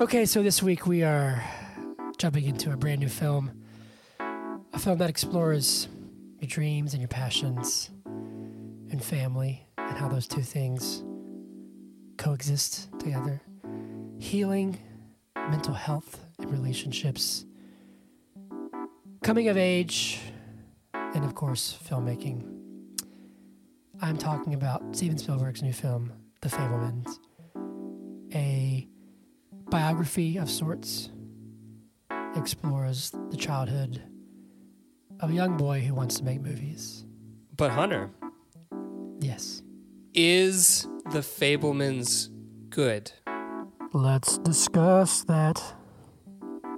Okay, so this week we are jumping into a brand new film. A film that explores your dreams and your passions and family and how those two things coexist together. Healing, mental health, and relationships. Coming of age, and of course, filmmaking. I'm talking about Steven Spielberg's new film, The Fabelmans, a biography of sorts. Explores the childhood of a young boy who wants to make movies. But Hunter, Yes. is the Fabelmans good? Let's discuss that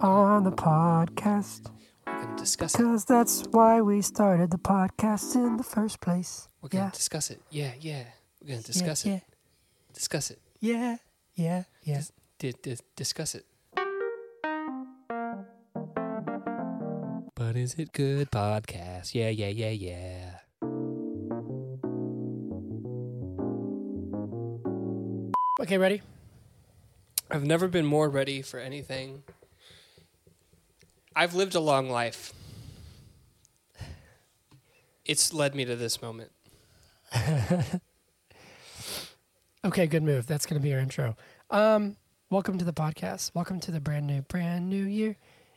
on the podcast. We're gonna discuss it. Because that's why we started the podcast in the first place. We're gonna Yeah. discuss it. Yeah, yeah. We're gonna discuss yeah, it. Discuss it. Yeah, yeah, yeah. Dis- di- di- discuss it. But is it good podcast? Yeah, yeah, yeah, yeah. Okay, ready? I've never been more ready for anything. I've lived a long life. It's led me to this moment. Okay, good move. That's going to be your intro. Um, welcome to the podcast. Welcome to the brand new, brand new year.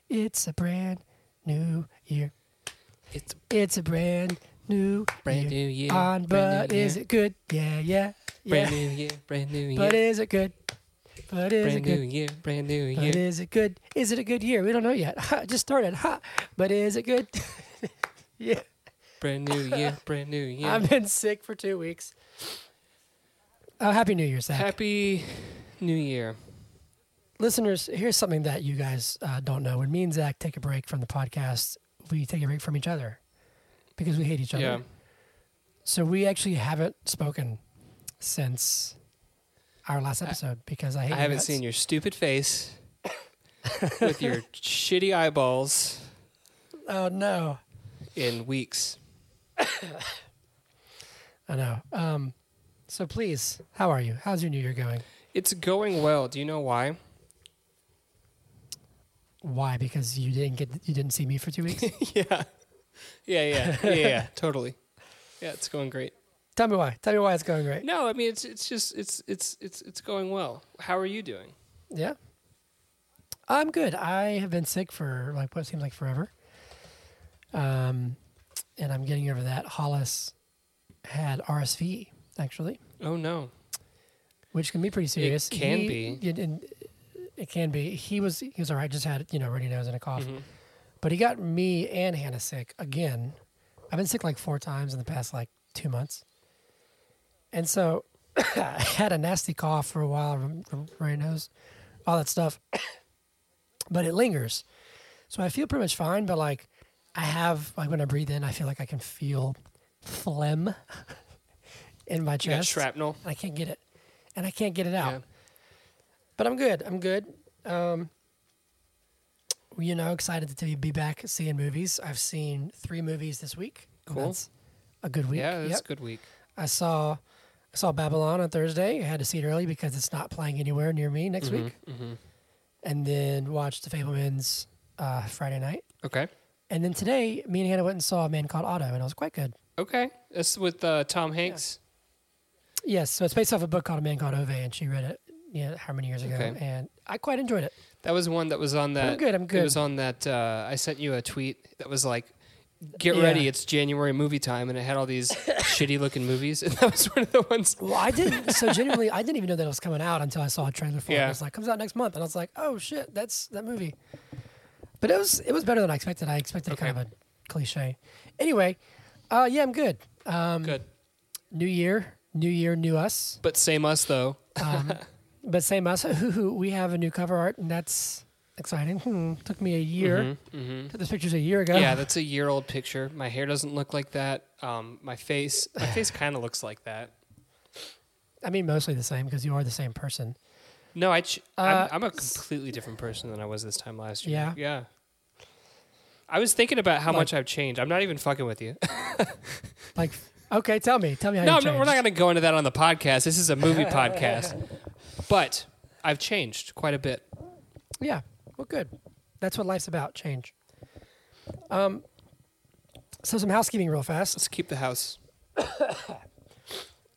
It's a brand new year. It's a It's a brand new brand year. new year. On, brand but is year, it good? Yeah, yeah, yeah. brand new year? Brand new year. But is it good? But is it brand new year. Brand new year. But is it good? Is it a good year? We don't know yet. Ha, just started. Ha. But is it good? yeah. Brand new year. Brand new year. I've been sick for two weeks. Oh, happy New Year, Zach. Happy New Year. Listeners, here's something that you guys uh, don't know. When me and Zach take a break from the podcast, we take a break from each other because we hate each other. Yeah. So we actually haven't spoken since our last episode because I hate I haven't guts. seen your stupid face with your shitty eyeballs Oh no, in weeks. I know. Um, so please, how are you? How's your New Year going? It's going well. Do you know why? Why? Because you didn't get you didn't see me for two weeks. yeah. Yeah, yeah. Yeah, yeah, totally. Yeah, it's going great. Tell me why. Tell me why it's going great. No, I mean it's it's just it's it's it's it's going well. How are you doing? Yeah. I'm good. I have been sick for like what seems like forever. Um, and I'm getting over that. Hollis had RSV actually, Oh no. which can be pretty serious. It can He- be. It, and it can be. He was he was all right. Just had you know runny nose and a cough. Mhm. But he got me and Hannah sick again. I've been sick like four times in the past like two months. And so I had a nasty cough for a while runny nose, all that stuff. but it lingers. So I feel pretty much fine, but like I have, like when I breathe in, I feel like I can feel phlegm in my You got chest. shrapnel. and I can't get it. And I can't get it out. Yeah. But I'm good. I'm good. Um, you know, excited to be back seeing movies. I've seen three movies this week. Cool. That's a good week. Yeah, that's Yep. a good week. I saw I saw Babylon on Thursday. I had to see it early because it's not playing anywhere near me next week. hmm And then watched The Fabelmans uh, Friday night. Okay. And then today, me and Hannah went and saw a man called Otto, and it was quite good. Okay. That's with uh, Tom Hanks. Yes, so it's based off a book called A Man Called Ove, and she read it, know, how many years ago, Okay. and I quite enjoyed it. That was one that was on that. I'm good. I'm good. It was on that. Uh, I sent you a tweet that was like, "Get Yeah. ready, it's January movie time," and it had all these shitty looking movies, and that was one of the ones. Well, I didn't. So genuinely, I didn't even know that it was coming out until I saw a trailer for it. Yeah. It was like comes out next month, and I was like, oh shit, that's that movie. But it was it was better than I expected. I expected Okay. kind of a cliche. Anyway, uh, yeah, I'm good. Um, Good, New year, new year, new us. but same us though. Um, but same us. we have a new cover art, and that's exciting. Hmm. Took me a year. hmm Took this pictures a year ago. Yeah, that's a year old picture. My hair doesn't look like that. Um, my face, my face kind of looks like that. I mean, mostly the same because you are the same person. No, I. Ch- Uh, I'm, I'm a completely different person than I was this time last year. Yeah? Yeah. I was thinking about how Like- much I've changed. I'm not even fucking with you. Like, okay, tell me, tell me how no, you I'm not- we're not going to go into that on the podcast. This is a movie podcast. But I've changed quite a bit. Yeah. Well, good. That's what life's about. Change. Um. So some housekeeping real fast. Let's keep the house.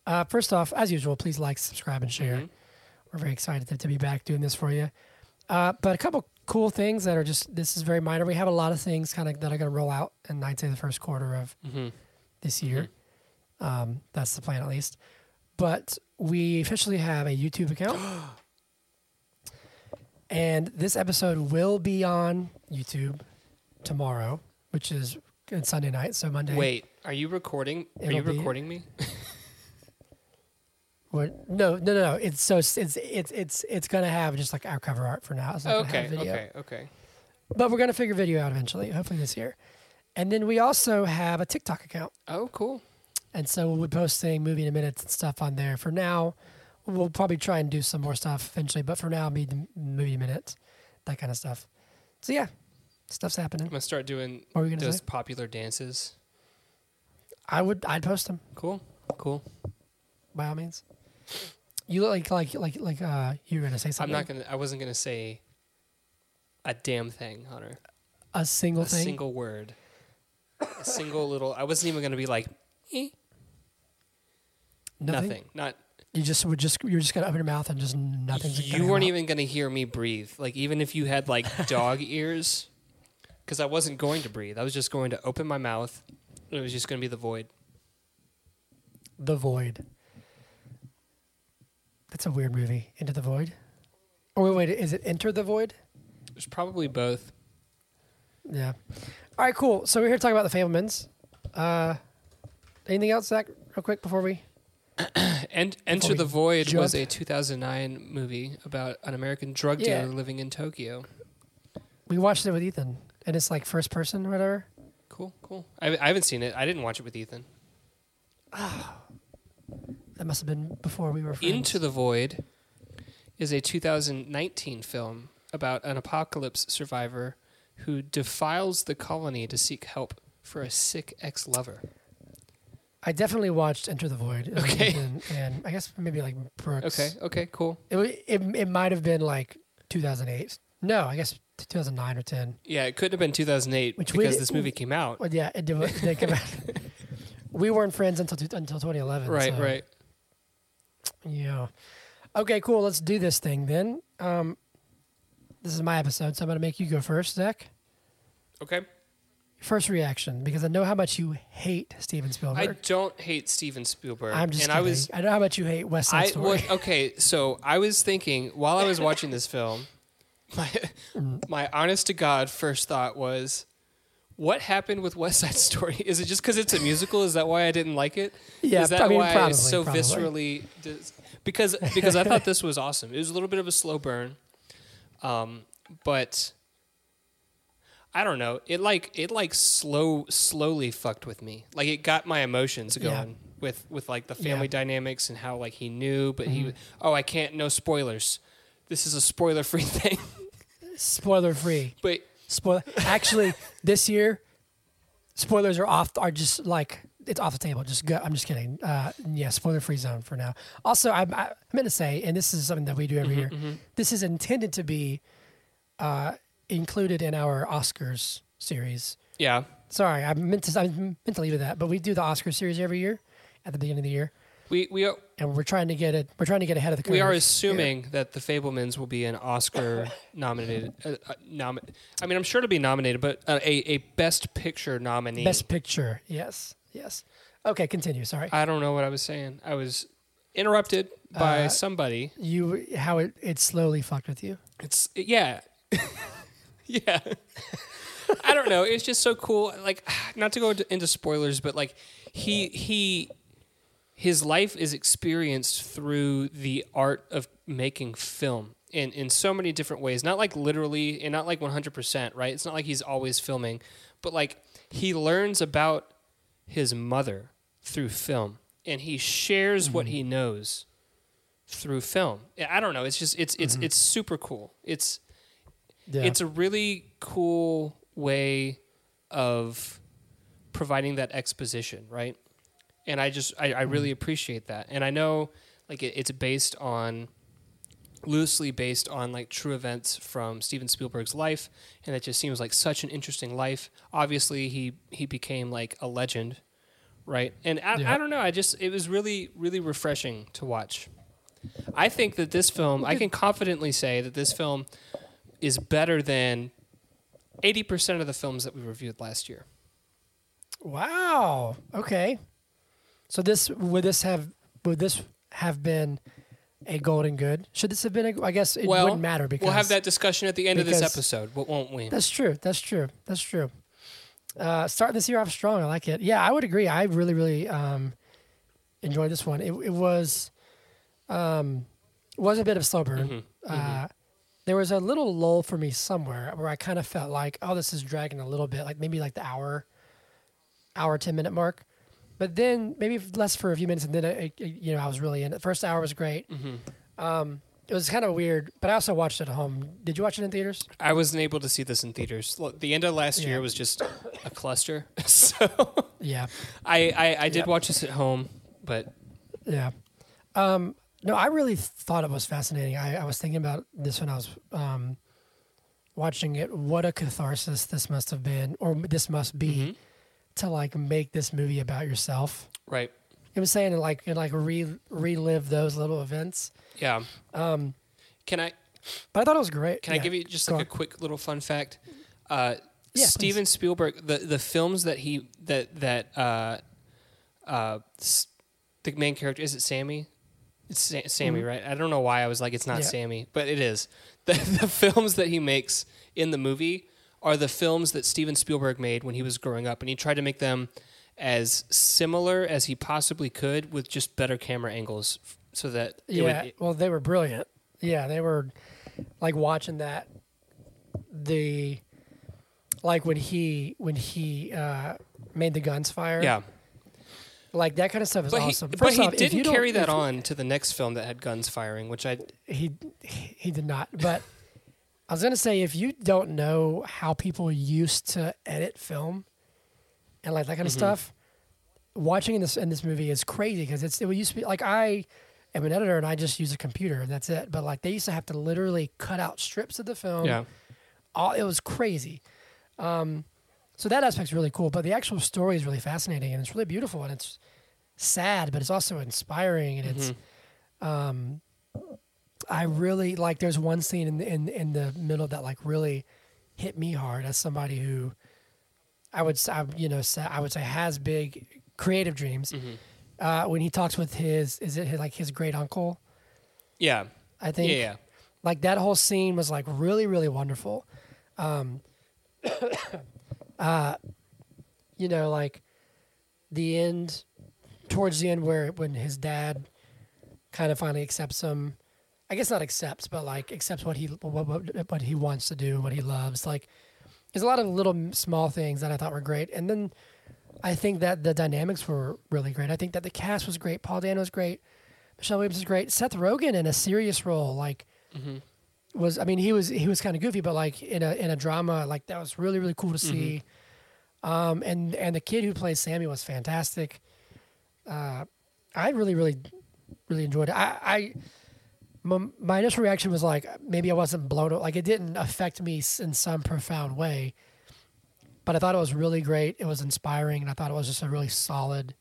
Uh, first off, as usual, please like, subscribe, and share. Mhm. We're very excited to, to be back doing this for you. Uh, but a couple cool things that are just this is very minor. We have a lot of things kind of that are going to roll out in I'd say the first quarter of Mhm. this year. Um, that's the plan at least. But we officially have a YouTube account. and this episode will be on YouTube tomorrow, which is Sunday night, so Monday. Wait, are you recording? Are you be- recording me? What? No, no, no, no. It's so it's it's it's it's, it's gonna have just like our cover art for now. It's not okay, video. okay, okay. But we're gonna figure video out eventually, hopefully this year. And then we also have a TikTok account. Oh, cool. And so we'll be posting movie in a minutes and stuff on there. For now, we'll probably try and do some more stuff eventually, but for now, be the movie minutes, that kind of stuff. So yeah, stuff's happening. I'm gonna start doing What you gonna those say? popular dances. I would, I'd post them Cool, cool. by all means. You look like like like like uh, you were gonna say something. I'm not gonna. I wasn't gonna say a damn thing, Hunter. a single a thing. A single word. A single little. I wasn't even gonna be like eh, nothing. nothing. Not You just would just you're just gonna open your mouth and just nothing's. you gonna come weren't even gonna hear me breathe. Like even if you had like dog ears, because I wasn't going to breathe. I was just going to open my mouth. It was just gonna be the void. The Void. That's a weird movie. Into the Void. Oh wait, wait, is it Enter the Void? There's probably both. Yeah. All right, cool. So we're here to talk about the Fabelmans. Uh, anything else, Zach? Real quick before we. And Enter the Void was a 2009 movie about an American drug Yeah. dealer living in Tokyo. We watched it with Ethan, and it's like first person or whatever. Cool, cool. I, I haven't seen it. I didn't watch it with Ethan. That must have been before we were friends. Into the Void is a 2019 film about an apocalypse survivor who defiles the colony to seek help for a sick ex lover. I definitely watched Enter the Void. Okay. Ethan, and I guess maybe like Brooks. Okay, okay, cool. It it, it might have been like 2008. No, I guess 2009 or 10. Yeah, it couldn't have been 2008 Which because di- this movie came out. Well, yeah, it did, it did come out. we weren't friends until two- until 2011. Right, so, right. Yeah. Okay, cool. Let's do this thing then. Um, this is my episode, so I'm going to make you go first, Zach. Okay. First reaction, because I know how much you hate Steven Spielberg. I don't hate Steven Spielberg. I'm just and kidding. I was I know how much you hate West Side I Story. would okay, so I was thinking while I was watching this film, my my honest to God first thought was, what happened with West Side Story? Is it just because it's a musical? Is that why I didn't like it? Yeah, Is that I mean, why probably, it's so probably. viscerally? Dis- because because I thought this was awesome. It was a little bit of a slow burn, um, but I don't know. It like it like slow slowly fucked with me. Like it got my emotions Yeah. going with with like the family Yeah. dynamics and how like he knew, but he Mhm. oh I can't no spoilers. This is a spoiler free thing. Spoiler free. but Spoiler. Actually, this year, spoilers are off. Are just like it's off the table. Just go. I'm just kidding. Uh, yeah, spoiler free zone for now. Also, I'm I'm gonna say, and this is something that we do every year. mhm. This is intended to be uh, included in our Oscars series. yeah, Sorry, I meant to. I meant to leave it that, but we do the Oscar series every year at the beginning of the year, we we are, and we're trying to get it. We're trying to get ahead of the curve. we are assuming that the Fabelmans will be an Oscar nominated. Uh, uh, nomi- I mean, I'm sure to be nominated, but uh, a a Best Picture nominee. Best Picture. Yes, yes. Okay, continue. Sorry. I don't know what I was saying. I was interrupted by Uh, somebody. you how it it slowly fucked with you. It's yeah, yeah. I don't know. It's just so cool. Like, not to go into- into spoilers, but like he he his life is experienced through the art of making film in in so many different ways. Not like literally, and not like one hundred percent. Right? It's not like he's always filming, but like he learns about his mother through film, and he shares what mm-hmm. he knows through film. I don't know. It's just it's it's mm-hmm. it's super cool. It's Yeah. it's a really cool way of providing that exposition, right? And I just I, I mm-hmm. really appreciate that. And I know like it, it's based on loosely based on like true events from Steven Spielberg's life, and it just seems like such an interesting life. Obviously, he he became like a legend, right? And I, Yeah. I don't know. I just it was really really refreshing to watch. I think that this film, I can confidently say that this film is better than eighty percent of the films that we reviewed last year. Wow. Okay. So this would this have would this have been a golden good? Should this have been? A, I guess it well, wouldn't matter because we'll have that discussion at the end of this episode, but won't we? That's true. That's true. That's true. Uh, starting this year off strong. I like it. Yeah, I would agree. I really, really um, enjoyed this one. It, it was um, was a bit of slow burn. Mhm, Uh, there was a little lull for me somewhere where I kind of felt like, oh, this is dragging a little bit, like maybe like the hour, hour ten minute mark. But then maybe less for a few minutes, and then it, it- you know I was really in it. The first hour was great. Mhm. Um, it was kind of weird, but I also watched it at home. Did you watch it in theaters? I wasn't able to see this in theaters. Look, the end of last Yeah. year was just a cluster. So Yeah. I, I, I did Yep. watch this at home, but Yeah. Um, no, I really thought it was fascinating. I, I was thinking about this when I was um, watching it. What a catharsis this must have been, or this must be, Mhm. to like make this movie about yourself. right. I'm saying and like and like re, relive those little events. Yeah. Um, Can I but I thought it was great. can I give you just Go like a quick little fun fact? Uh, Yeah, Steven Spielberg, the the films that he that that uh, uh, the main character is it Sammy? It's Sa- Sammy, right? I don't know why I was like it's not Mm-hmm. Yeah. Sammy, but it is. The the films that he makes in the movie are the films that Steven Spielberg made when he was growing up, and he tried to make them as similar as he possibly could with just better camera angles, so that Yeah. would, well, they were brilliant. Yeah, they were like watching that. The like when he when he uh, made the guns fire. yeah. Like that kind of stuff is But awesome. he, but First he off, you didn't carry that on to the next film that had guns firing, which I He he did not. But I was gonna say if you don't know how people used to edit film and like that kind of Mm-hmm. stuff, watching in this in this movie is crazy because it's it used to be like I am an editor and I just use a computer and that's it. But like they used to have to literally cut out strips of the film. yeah. all it was crazy. Um, so that aspect's really cool, but the actual story is really fascinating and it's really beautiful and it's sad, but it's also inspiring and it's. Um, I really like. There's one scene in the, in in the middle that like really hit me hard as somebody who I would say you know say, I would say has big creative dreams. Mm-hmm. Uh, when he talks with his is it his, like his great uncle? Yeah. I Yeah. think Yeah. like that whole scene was like really really wonderful um uh you know like the end towards the end where when his dad kind of finally accepts him i guess not accepts but like accepts what he what, what, what he wants to do what he loves like there's a lot of little small things that i thought were great and then i think that the dynamics were really great. I think that the cast was great paul dano was great michelle williams was great seth rogen in a serious role like was I mean he was he was kind of goofy, but like in a in a drama like that was really really cool to see. Um, and and the kid who plays Sammy was fantastic. Uh, I really really really enjoyed it. I, I my, my initial reaction was like maybe I wasn't blown like it didn't affect me in some profound way, but I thought it was really great. It was inspiring, and I thought it was just a really solid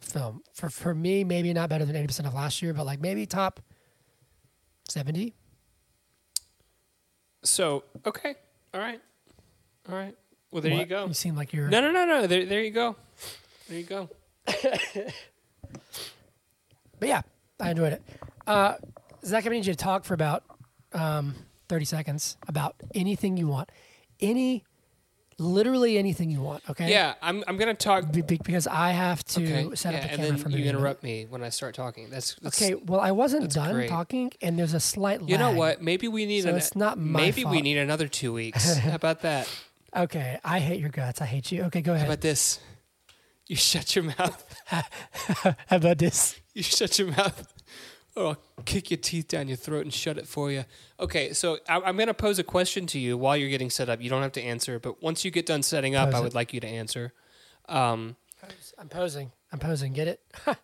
film. For for me, maybe not better than eighty percent of last year, but like maybe top seventy. So okay, all right, all right. Well, there you go. You seem like you're. No, no, no, no. There, there you go. There you go. But yeah, I enjoyed it. Uh, Zach, I need you to talk for about um, 30 seconds about anything you want. Any, literally anything you want, okay? Yeah, I'm. I'm gonna talk. Be- be- because I have to Okay. set up yeah, the and camera then for you me. interrupt me when I start talking. That's, that's Okay, well, I wasn't done great. talking, and there's a slight You know lag. what? Maybe we need. So an, it's not my Maybe we fault. need another two weeks. How about that? Okay, I hate your guts. I hate you. Okay, go ahead. How ahead. about this? You shut your mouth. How about this? You shut your mouth. Or I'll kick your teeth down your throat and shut it for you. Okay, so I, I'm going to pose a question to you while you're getting set up. You don't have to answer, but once you get done setting up, Pose I it. would like you to answer. Um, I'm posing. I'm posing. Get it?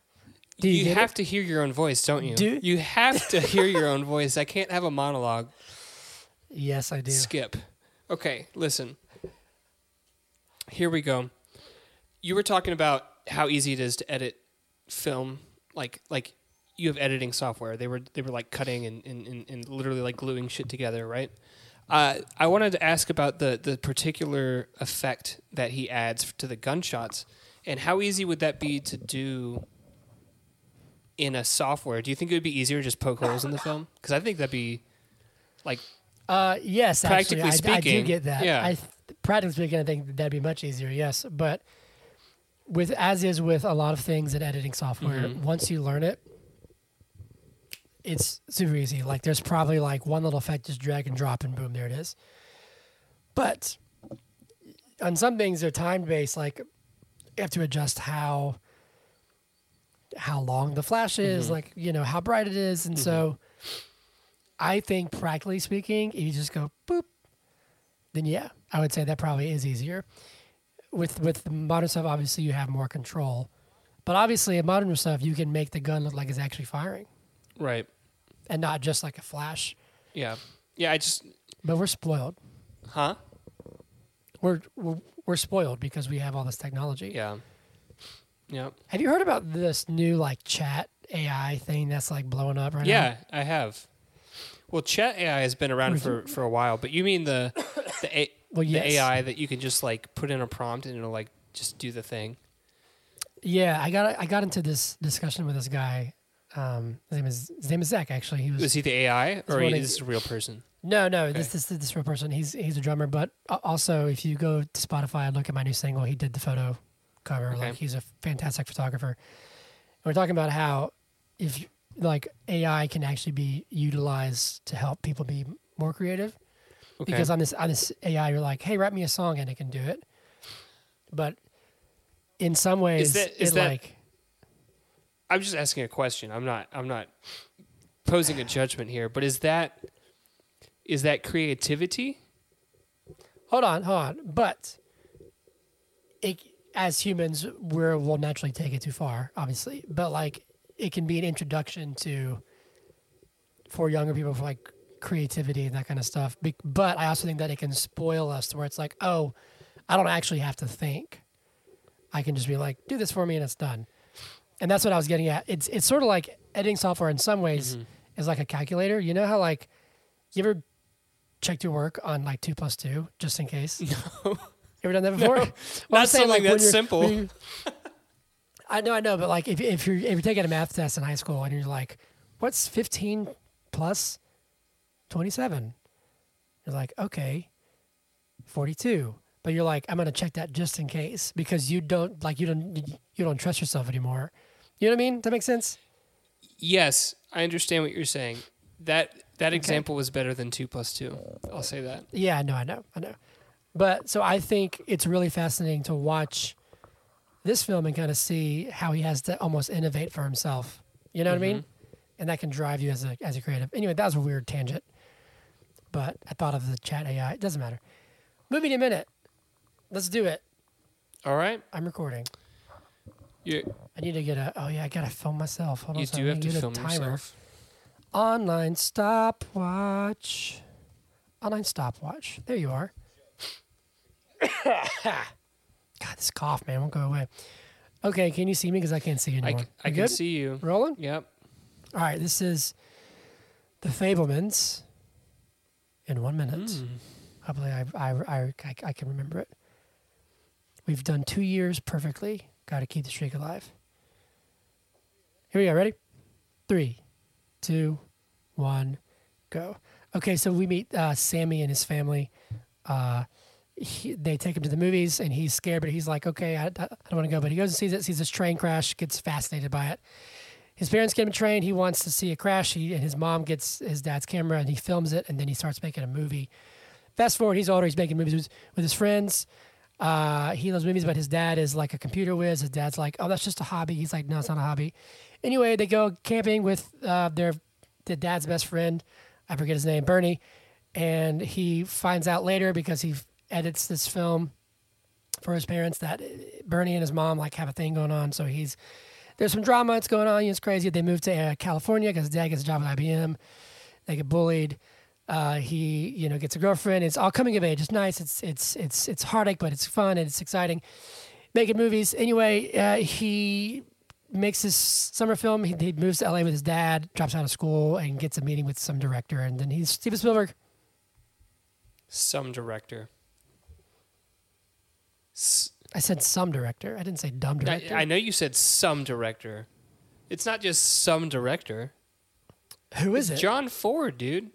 Do you you get it? have to hear your own voice, don't you? Do- you have to hear your own voice. I can't have a monologue. Yes, I do. Skip. Okay, listen. Here we go. You were talking about how easy it is to edit film, like like you have editing software. They were they were like cutting and, and, and, and literally like gluing shit together, right? Uh, I wanted to ask about the the particular effect that he adds to the gunshots, and how easy would that be to do in a software? Do you think it would be easier to just poke holes in the film? Because I think that'd be like Uh, yes, actually, Practically I, I do get that. yeah. I th- practically speaking, I think that'd be much easier. Yes, but with as is with a lot of things in editing software, Mm-hmm. once you learn it, it's super easy. Like there's probably like one little effect, just drag and drop, and boom, there it is. But on some things, they're time based. Like you have to adjust how how long the flash is, Mm-hmm. like you know how bright it is, and so. I think practically speaking, if you just go boop, then yeah, I would say that probably is easier. With with modern stuff, obviously you have more control, but obviously in modern stuff you can make the gun look like it's actually firing right. And not just like a flash. Yeah. Yeah, I just But we're spoiled. huh? We're we're, we're spoiled because we have all this technology. Yeah. Yeah. Have you heard about this new like chat AI thing that's like blowing up right now? Yeah, I have. Well, chat AI has been around for, for a while, but you mean the the, a, Well, the. AI that you can just like put in a prompt and it'll like just do the thing. Yeah, I got I got into this discussion with this guy. Um, his name is his name is Zach. Actually, he was Was he the AI or is this a real person? No, no, Okay. this this this real person. He's he's a drummer, but also if you go to Spotify and look at my new single, he did the photo cover. Okay. Like he's a fantastic photographer. And we're talking about how if like AI can actually be utilized to help people be more creative. Okay. Because on this on this AI, you're like, hey, write me a song, and it can do it. But in some ways, is that- is it that- like I'm just asking a question. I'm not I'm not posing a judgment here, but is that is that creativity? hold on, hold on. But it, as humans, we're, we'll naturally take it too far, obviously. But like, it can be an introduction to for younger people for like creativity and that kind of stuff. Be- But I also think that it can spoil us to where it's like, oh, I don't actually have to think. I can just be like, do this for me, and it's done. And that's what I was getting at. It's it's sort of like editing software in some ways mm-hmm. is like a calculator. You know how like you ever checked your work on like two plus two just in case? No. You ever done that before? Well, I'm Not saying, something when that's simple. you- I know, I know, but like if if you're if you're taking a math test in high school and you're like, what's fifteen plus twenty seven? You're like, okay, forty two. But you're like, I'm gonna check that just in case because you don't like you don't you don't trust yourself anymore. You know what I mean? Does that make sense? Yes, I understand what you're saying. That that example was better than two plus two. I'll say that. Yeah, I know, I know, I know. But so I think it's really fascinating to watch this film and kind of see how he has to almost innovate for himself. You know what I mean? Mm-hmm. And that can drive you as a as a creative. Anyway, that was a weird tangent. But I thought of the chat AI. It doesn't matter. Movie in a minute. Let's do it. All right. I'm recording. You I need to get a. Oh yeah, I gotta film myself. Hold on. you second. do have to get a film timer. yourself. Online stopwatch. Online stopwatch. There you are. God, this cough, man, won't go away. Okay, can you see me? Because I can't see you I, anymore. c- I You can good? see you. Rolling? Yep. All right, this is The Fabelmans in one minute. Hmm. Hopefully, I, I, I, I, I can remember it. We've done two years perfectly. Got to keep the streak alive. Here we go. Ready? Three, two, one, go. Okay, so we meet uh, Sammy and his family. Uh, he, they take him to the movies, and he's scared, but he's like, "Okay, I, I don't want to go." But he goes and sees it, sees this train crash, gets fascinated by it. His parents get him a train. He wants to see a crash. He, and his mom gets his dad's camera, and he films it, and then he starts making a movie. Fast forward, he's older. He's making movies with, with his friends. Uh, he loves movies, but his dad is like a computer whiz. His dad's like, "Oh, that's just a hobby." He's like, "No, it's not a hobby." Anyway, they go camping with uh, their the dad's best friend. I forget his name, Bernie, and he finds out later because he edits this film for his parents that Bernie and his mom like have a thing going on. So he's there's some drama that's going on. It's crazy. They move to uh, California because dad gets a job at IBM. They get bullied. Uh, he, you know, gets a girlfriend. It's all coming of age. It's nice. It's it's it's it's heartache, but it's fun and it's exciting. Making movies. Anyway, uh, he makes his summer film. He, he moves to LA with his dad, drops out of school, and gets a meeting with some director. And then he's Steven Spielberg. Some director. S- I said some director. I didn't say dumb director. I know you said some director. It's not just some director. Who is it? John Ford, dude.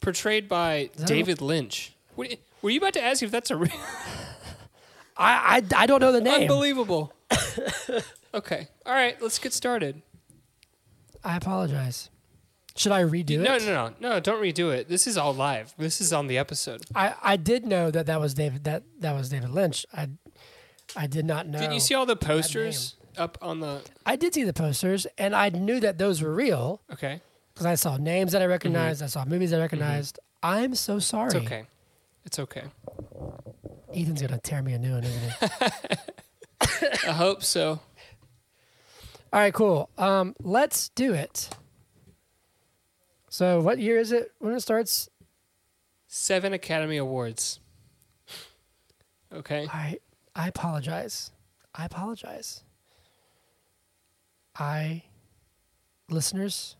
Portrayed by David Lynch. What, were you about to ask if that's a real? I, I I don't know the name. Unbelievable. okay. All right, let's get started. I apologize. Should I redo No, it? no, no, no! No. Don't redo it. This is all live. This is on the episode. I, I did know that that was David that that was David Lynch. I I did not know. Didn't you see all the posters up on the? I did see the posters, and I knew that those were real Okay, because I saw names that I recognized. I saw movies I recognized. I'm so sorry. it's okay. It's okay. Ethan's gonna tear me a new one, isn't he? I hope so. All right, cool. Um, let's do it. So, what year is it when it starts? Seven Academy Awards. Okay. I I apologize. I apologize. I listeners,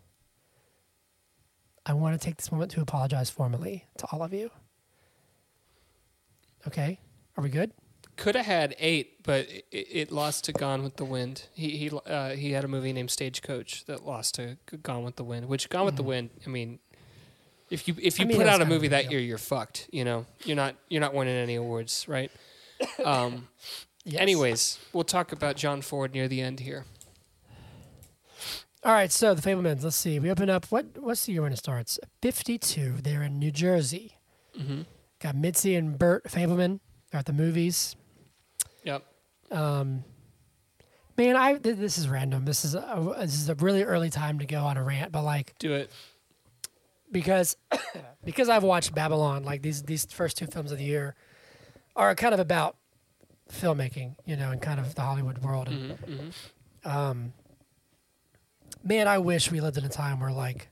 I want to take this moment to apologize formally to all of you. Okay? Are we good? Could have had eight, but it, it lost to Gone with the Wind. He he uh, he had a movie named Stagecoach that lost to Gone with the Wind. Which Gone with the Wind, I mean, if you if you. I mean, put out a movie that deal. year, you're fucked. You know, you're not you're not winning any awards, right? Um. Yes. Anyways, we'll talk about John Ford near the end here. All right, so the Fabelmans, let's see. We open up what what's the year when it starts? 52. They're in New Jersey. Mm-hmm. Got Mitzi and Burt Fabelman. They're at the movies. Yep. Um, man, I th- this is random. This is a, this is a really early time to go on a rant, but like Do it. because because I've watched Babylon, like these these first two films of the year are kind of about filmmaking, you know, and kind of the Hollywood world. And hmm hmm um, man, I wish we lived in a time where like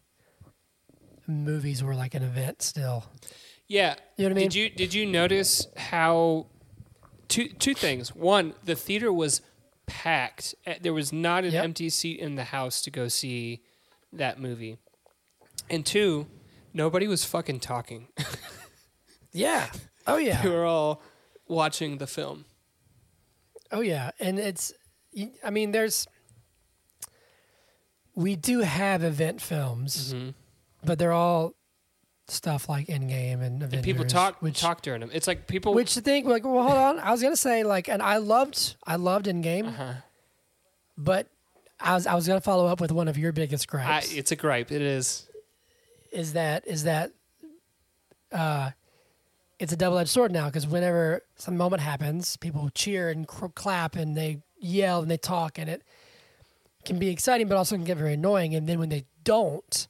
movies were like an event still. Yeah. You know what I mean? Did you did you notice how two two things? One, the theater was packed. Uh, There was not an Yep. empty seat in the house to go see that movie. And two, nobody was fucking talking. Yeah. Oh yeah. we were all watching the film. Oh yeah, and it's. I mean, there's. We do have event films, Mhm. but they're all stuff like Endgame and Avengers. And people talk which talk during them. It's like people which the thing like well hold on I was gonna say like and I loved I loved Endgame uh-huh. but I was I was gonna follow up with one of your biggest I, it's a gripe. It is. is that is that uh it's a double edged sword now because whenever some moment happens people cheer and cr- clap and they yell and they talk and it can be exciting but also can get very annoying and then when they don't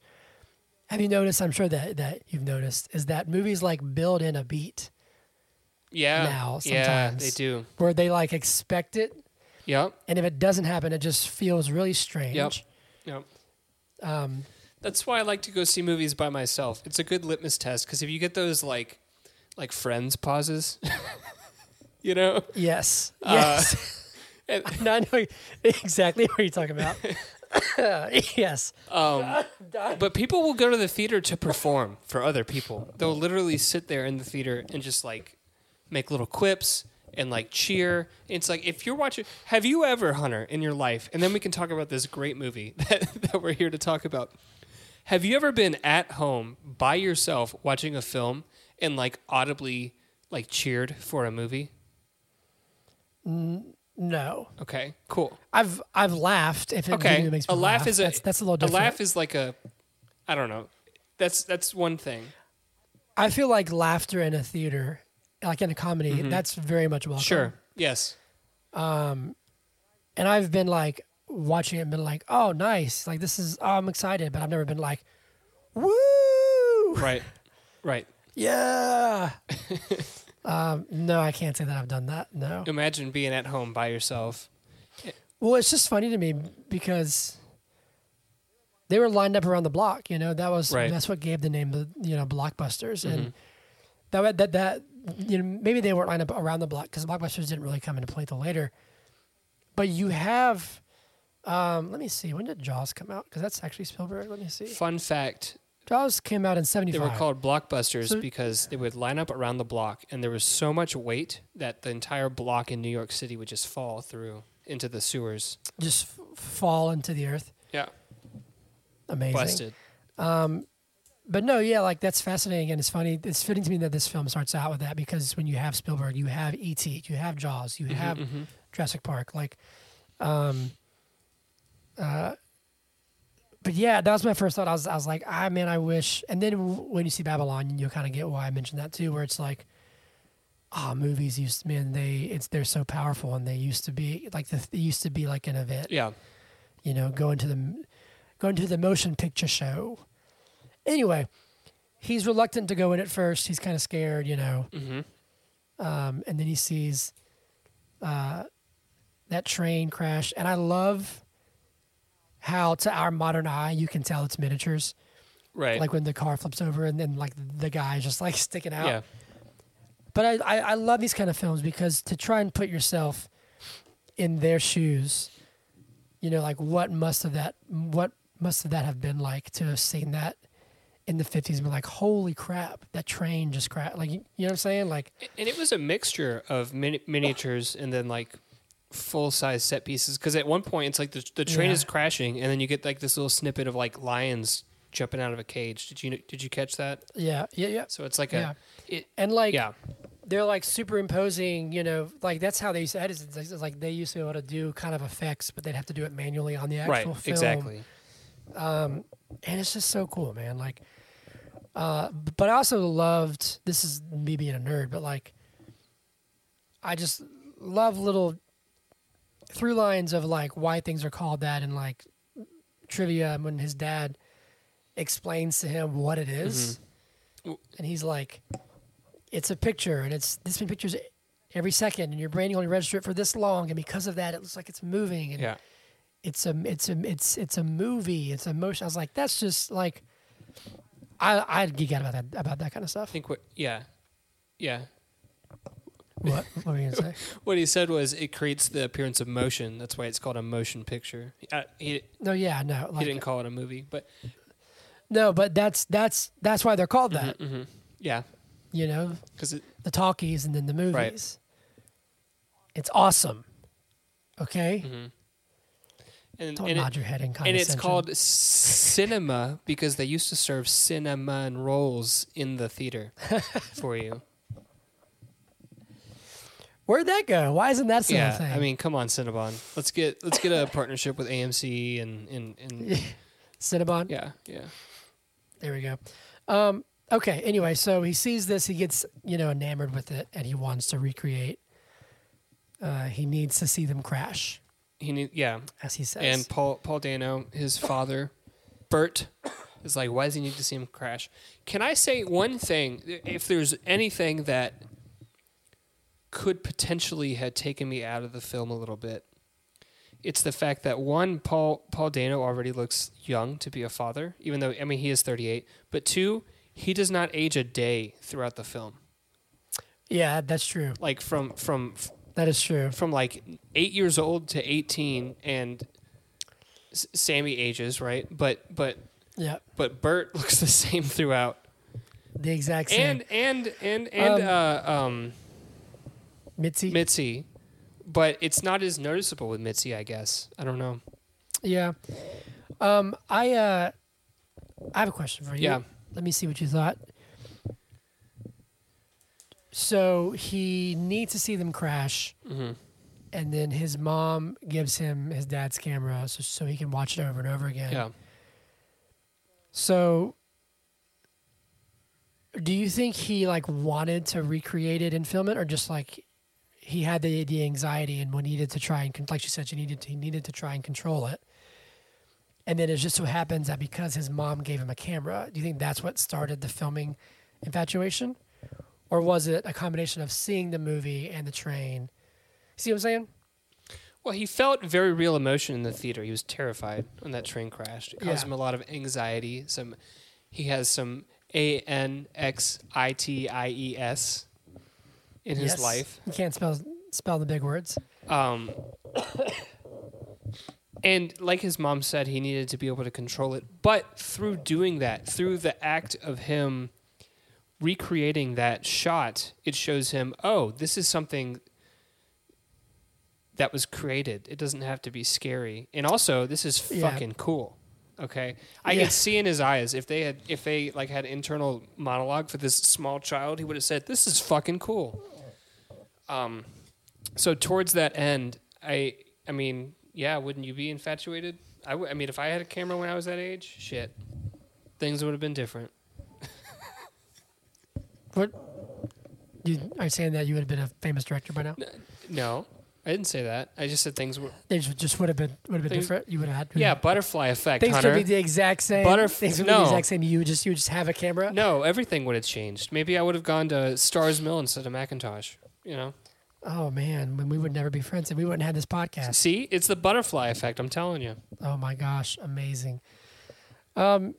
have you noticed i'm sure that that you've noticed is that movies like build in a beat Yeah. Now, yeah, sometimes. they do. where they like expect it Yep. and if it doesn't happen it just feels really strange Yep. Yep. um That's why I like to go see movies by myself. It's a good litmus test because if you get those like like friends pauses, you know, yes Uh, yes and, No, I know exactly what you're talking about. yes. um, but people will go to the theater to perform for other people. They'll literally sit there in the theater and just like make little quips and like cheer. It's like if you're watching, have you ever, Hunter, in your life? And then we can talk about this great movie that, that we're here to talk about. Have you ever been at home by yourself watching a film and like audibly like cheered for a movie? No. Okay, cool. I've I've laughed if it Okay, makes me a laugh, laugh is a that's, that's a little different. A laugh is like a, I don't know. That's that's one thing. I feel like laughter in a theater, like in a comedy, that's very much welcome. Mm-hmm. Sure. Yes. Um, And I've been like watching it and been like, oh, nice. Like this is, oh, I'm excited, but I've never been like, woo, Right. Right. yeah. um, no, I can't say that I've done that. No. Imagine being at home by yourself, Well, it's just funny to me because they were lined up around the block. You know, that was Right. that's what gave the name the you know blockbusters, Mhm. and that that that you know maybe they weren't lined up around the block because blockbusters didn't really come into play till later. But you have, um, let me see, when did Jaws come out? Because that's actually Spielberg. Let me see, Fun fact: Jaws came out in they were called blockbusters So- because they would line up around the block, and there was so much weight that the entire block in New York City would just fall through into the sewers. just f- fall into the earth. Yeah, Amazing. busted. but no, yeah, like that's fascinating and it's funny. It's fitting to me that this film starts out with that because when you have Spielberg, you have E.T., you have Jaws, you Mm-hmm, have Jurassic Park, like, um, uh, but yeah, that was my first thought. I was, I was like, ah, man, I wish. And then when you see Babylon, you'll kind of get why I mentioned that too, where it's like, ah, movies used, to man, they, it's they're so powerful and they used to be like the, they used to be like an event Yeah, you know, going to the going to the motion picture show. Anyway, he's reluctant to go in at first. He's kind of scared, you know. hmm Um, and then he sees uh, that train crash, and I love how to our modern eye you can tell it's miniatures. right. Like when the car flips over, and then like the guy is just like sticking out. yeah, But I, I, I love these kind of films because to try and put yourself in their shoes, you know, like what must have that what must have that have been like to have seen that in the fifties and be like, holy crap, that train just crashed. Like you you know what I'm saying? Like and it was a mixture of mini- miniatures and then like full size set pieces. Because at one point, it's like the the train Yeah. is crashing, and then you get like this little snippet of like lions jumping out of a cage. Did you did you catch that? yeah, yeah, yeah. So it's like Yeah. a it, And like yeah. they're like superimposing, you know, like that's how they used to edit. It's like, it's like they used to be able to do kind of effects, but they'd have to do it manually on the actual Right, film. exactly. and it's just so cool, man. Like, uh, but I also loved. This is me being a nerd, but like, I just love little through lines of like why things are called that, and like trivia when his dad explains to him what it is. Mm-hmm. and he's like, "It's a picture, and it's this many pictures." Every second, and your brain only register it for this long, and because of that, it looks like it's moving. And Yeah. it's a it's a it's it's a movie. It's a motion. I was like, that's just like I I geek out about that about that kind of stuff. I think what yeah. Yeah. What what were you gonna say? What he said was it creates the appearance of motion. That's why it's called a motion picture. Uh, he, No, yeah, no, he didn't call it a movie, but no, but that's that's that's why they're called that. mhm. yeah, You know, because the talkies and then the movies. Right. It's awesome. Okay, and, don't and, nod it, your head in and it's called cinema because they used to serve cinema and rolls in the theater for you. Where'd that go? Why isn't that still a yeah, thing? I mean, come on, Cinnabon. Let's get let's get a partnership with AMC and and, and Cinnabon. yeah, yeah. There we go. Um, okay. Anyway, so he sees this, he gets you know enamored with it, and he wants to recreate. Uh, he needs to see them crash, He need yeah, as he says. and Paul Paul Dano, his father, Burt, is like, why does he need to see him crash? Can I say one thing? If there's anything that could potentially have taken me out of the film a little bit, it's the fact that one, Paul Paul Dano already looks young to be a father, even though I mean he is 38. But two, he does not age a day throughout the film. yeah, that's true. Like from from That is true. from like eight years old to 18 and S- sammy ages right but but Yeah, but burt looks the same throughout the exact same. and and and and Um, uh um Mitzi. mitzi but it's not as noticeable with mitzi i guess i don't know yeah. Um, I uh, I have a question for you. Yeah. Let me see what you thought. So he needs to see them crash, Mm-hmm. and then his mom gives him his dad's camera so, so he can watch it over and over again. yeah So, do you think he like wanted to recreate it and film it, or just like he had the the anxiety and needed to try and like you said, you needed to, he needed to try and control it, and then it just so happens that because his mom gave him a camera, do you think that's what started the filming infatuation, or was it a combination of seeing the movie and the train? See what I'm saying? Well, he felt very real emotion in the theater. He was terrified when that train crashed. It caused Yeah. him a lot of anxiety. Some, he has some A N X I T I E S in his life. You can't spell spell the big words. Um, and like his mom said, he needed to be able to control it. But through doing that, through the act of him recreating that shot, it shows him, oh, this is something that was created. It doesn't have to be scary. And also, this is Yeah. fucking cool. Okay, I Yeah. could see in his eyes if they had if they like had internal monologue for this small child, he would have said, "This is fucking cool." Um, so towards that end, I I mean, yeah, wouldn't you be infatuated? I I mean, if I had a camera when I was that age, shit, things would have been different. What? You are you saying that you would have been a famous director by now? No, I didn't say that. I just said things were. They just, just would have been would have been Things- different. You would have had Yeah, butterfly effect, Things Hunter. could be the exact same. Butterf- things would be the exact same. You would just you would just have a camera. no, everything would have changed. Maybe I would have gone to Starr's Mill instead of McIntosh. You know, Oh man, when we would never be friends and we wouldn't have this podcast. see, it's the butterfly effect. I'm telling you. Oh my gosh, amazing. Um,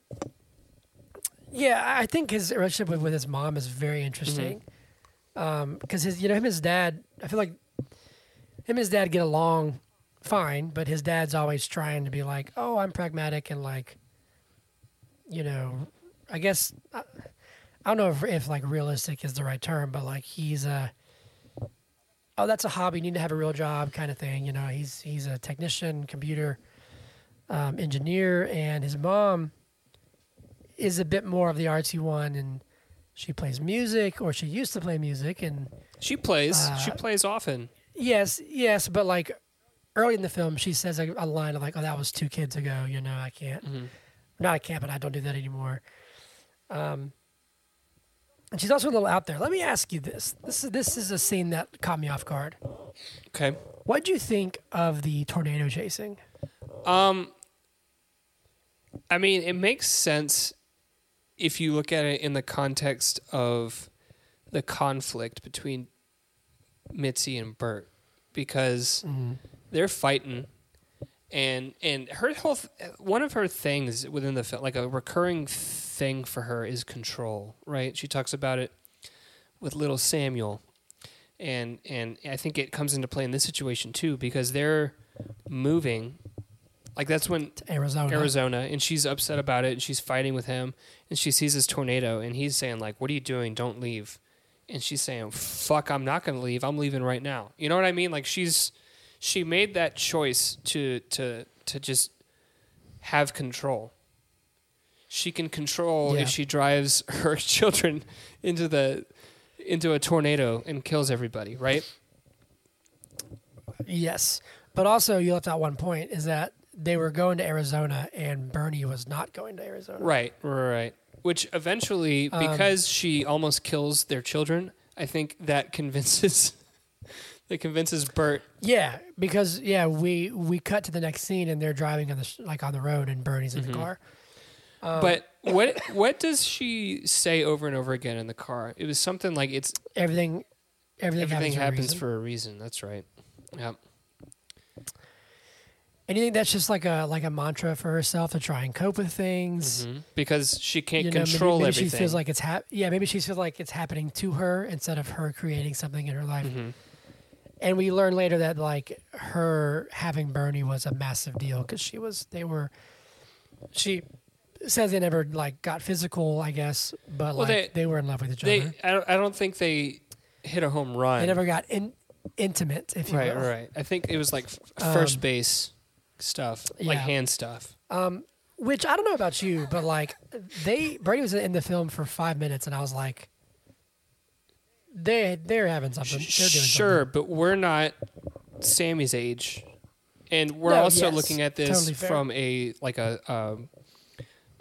yeah, I think his relationship with, with his mom is very interesting. Um, because his, you know, him and his dad, I feel like him and his dad get along fine, but his dad's always trying to be like, oh, I'm pragmatic and like, you know, I guess I, I don't know if, if like realistic is the right term, but like he's a, oh, that's a hobby. You need to have a real job, kind of thing. You know, he's he's a technician, computer um, engineer, and his mom is a bit more of the artsy one, and she plays music, or she used to play music, and She plays. she Uh, plays often. yes, yes, but like early in the film, she says a, a line of like, "Oh, that was two kids ago," you know, I can't, not I can't, but I don't do that anymore. Um, and she's also a little out there. Let me ask you this: this is this is a scene that caught me off guard. Okay. What do you think of the tornado chasing? Um, I mean, it makes sense if you look at it in the context of the conflict between Mitzi and Burt, because they're fighting, and and her whole th- one of her things within the film, like a recurring thing for her, is control. Right? She talks about it with little Samuel. And and I think it comes into play in this situation too because they're moving like that's when Arizona. Arizona, and she's upset about it, and she's fighting with him, and she sees this tornado, and he's saying like, "What are you doing? Don't leave," and she's saying, "Fuck, I'm not gonna leave. I'm leaving right now." You know what I mean? Like she's she made that choice to to to just have control. She can control Yeah. if she drives her children into the into a tornado and kills everybody, right? Yes, but also you left out one point: is that they were going to Arizona, and Bernie was not going to Arizona. Right, right. Which eventually, Um, because she almost kills their children, I think that convinces that convinces Burt. Yeah, because yeah, we we cut to the next scene, and they're driving on the sh- like on the road, and Bernie's in the car. Um, but what what does she say over and over again in the car? It was something like it's Everything, everything, everything happens, for a reason. That's right. Yep. And you think that's just like a like a mantra for herself to try and cope with things. Mhm. Because she can't You know, maybe- control maybe, everything. she feels like it's hap- Yeah, maybe she feels like it's happening to her instead of her creating something in her life. Mhm. And we learn later that like her having Bernie was a massive deal because she was they were. She says they never like got physical, I guess, but Well, like they- they, were in love with each they, other. I don't, I don't think they hit a home run. They never got in, intimate, if you right, will. right. I think it was like f- first Um, base stuff, like yeah. hand stuff. Um, which I don't know about you, but like they Bernie was in the film for five minutes, and I was like, they they're having something. They're doing Sure, something. but we're not Sammy's age, and we're No, also yes, looking at this totally fair. from a like a, um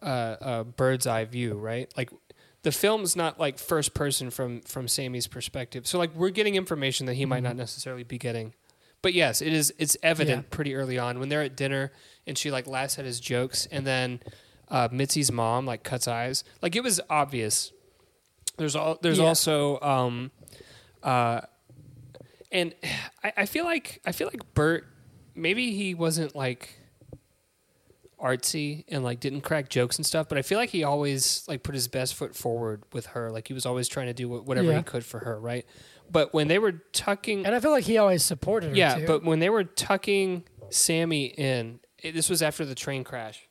a a bird's eye view, right? Like the film's not like first person from from Sammy's perspective, so like we're getting information that he might not necessarily be getting. But yes, it is. It's evident Mm-hmm. Pretty early on when they're at dinner and she like laughs at his jokes, and then uh, Mitzi's mom like cuts eyes. Like it was obvious. There's all. There's Yeah. also. Um, uh, and I, I feel like I feel like Burt maybe he wasn't like artsy and like didn't crack jokes and stuff, but I feel like he always like put his best foot forward with her. Like he was always trying to do whatever Yeah. he could for her, right? But when they were tucking And I feel like he always supported her. yeah, too. but when they were tucking Sammy in, it, this was after the train crash.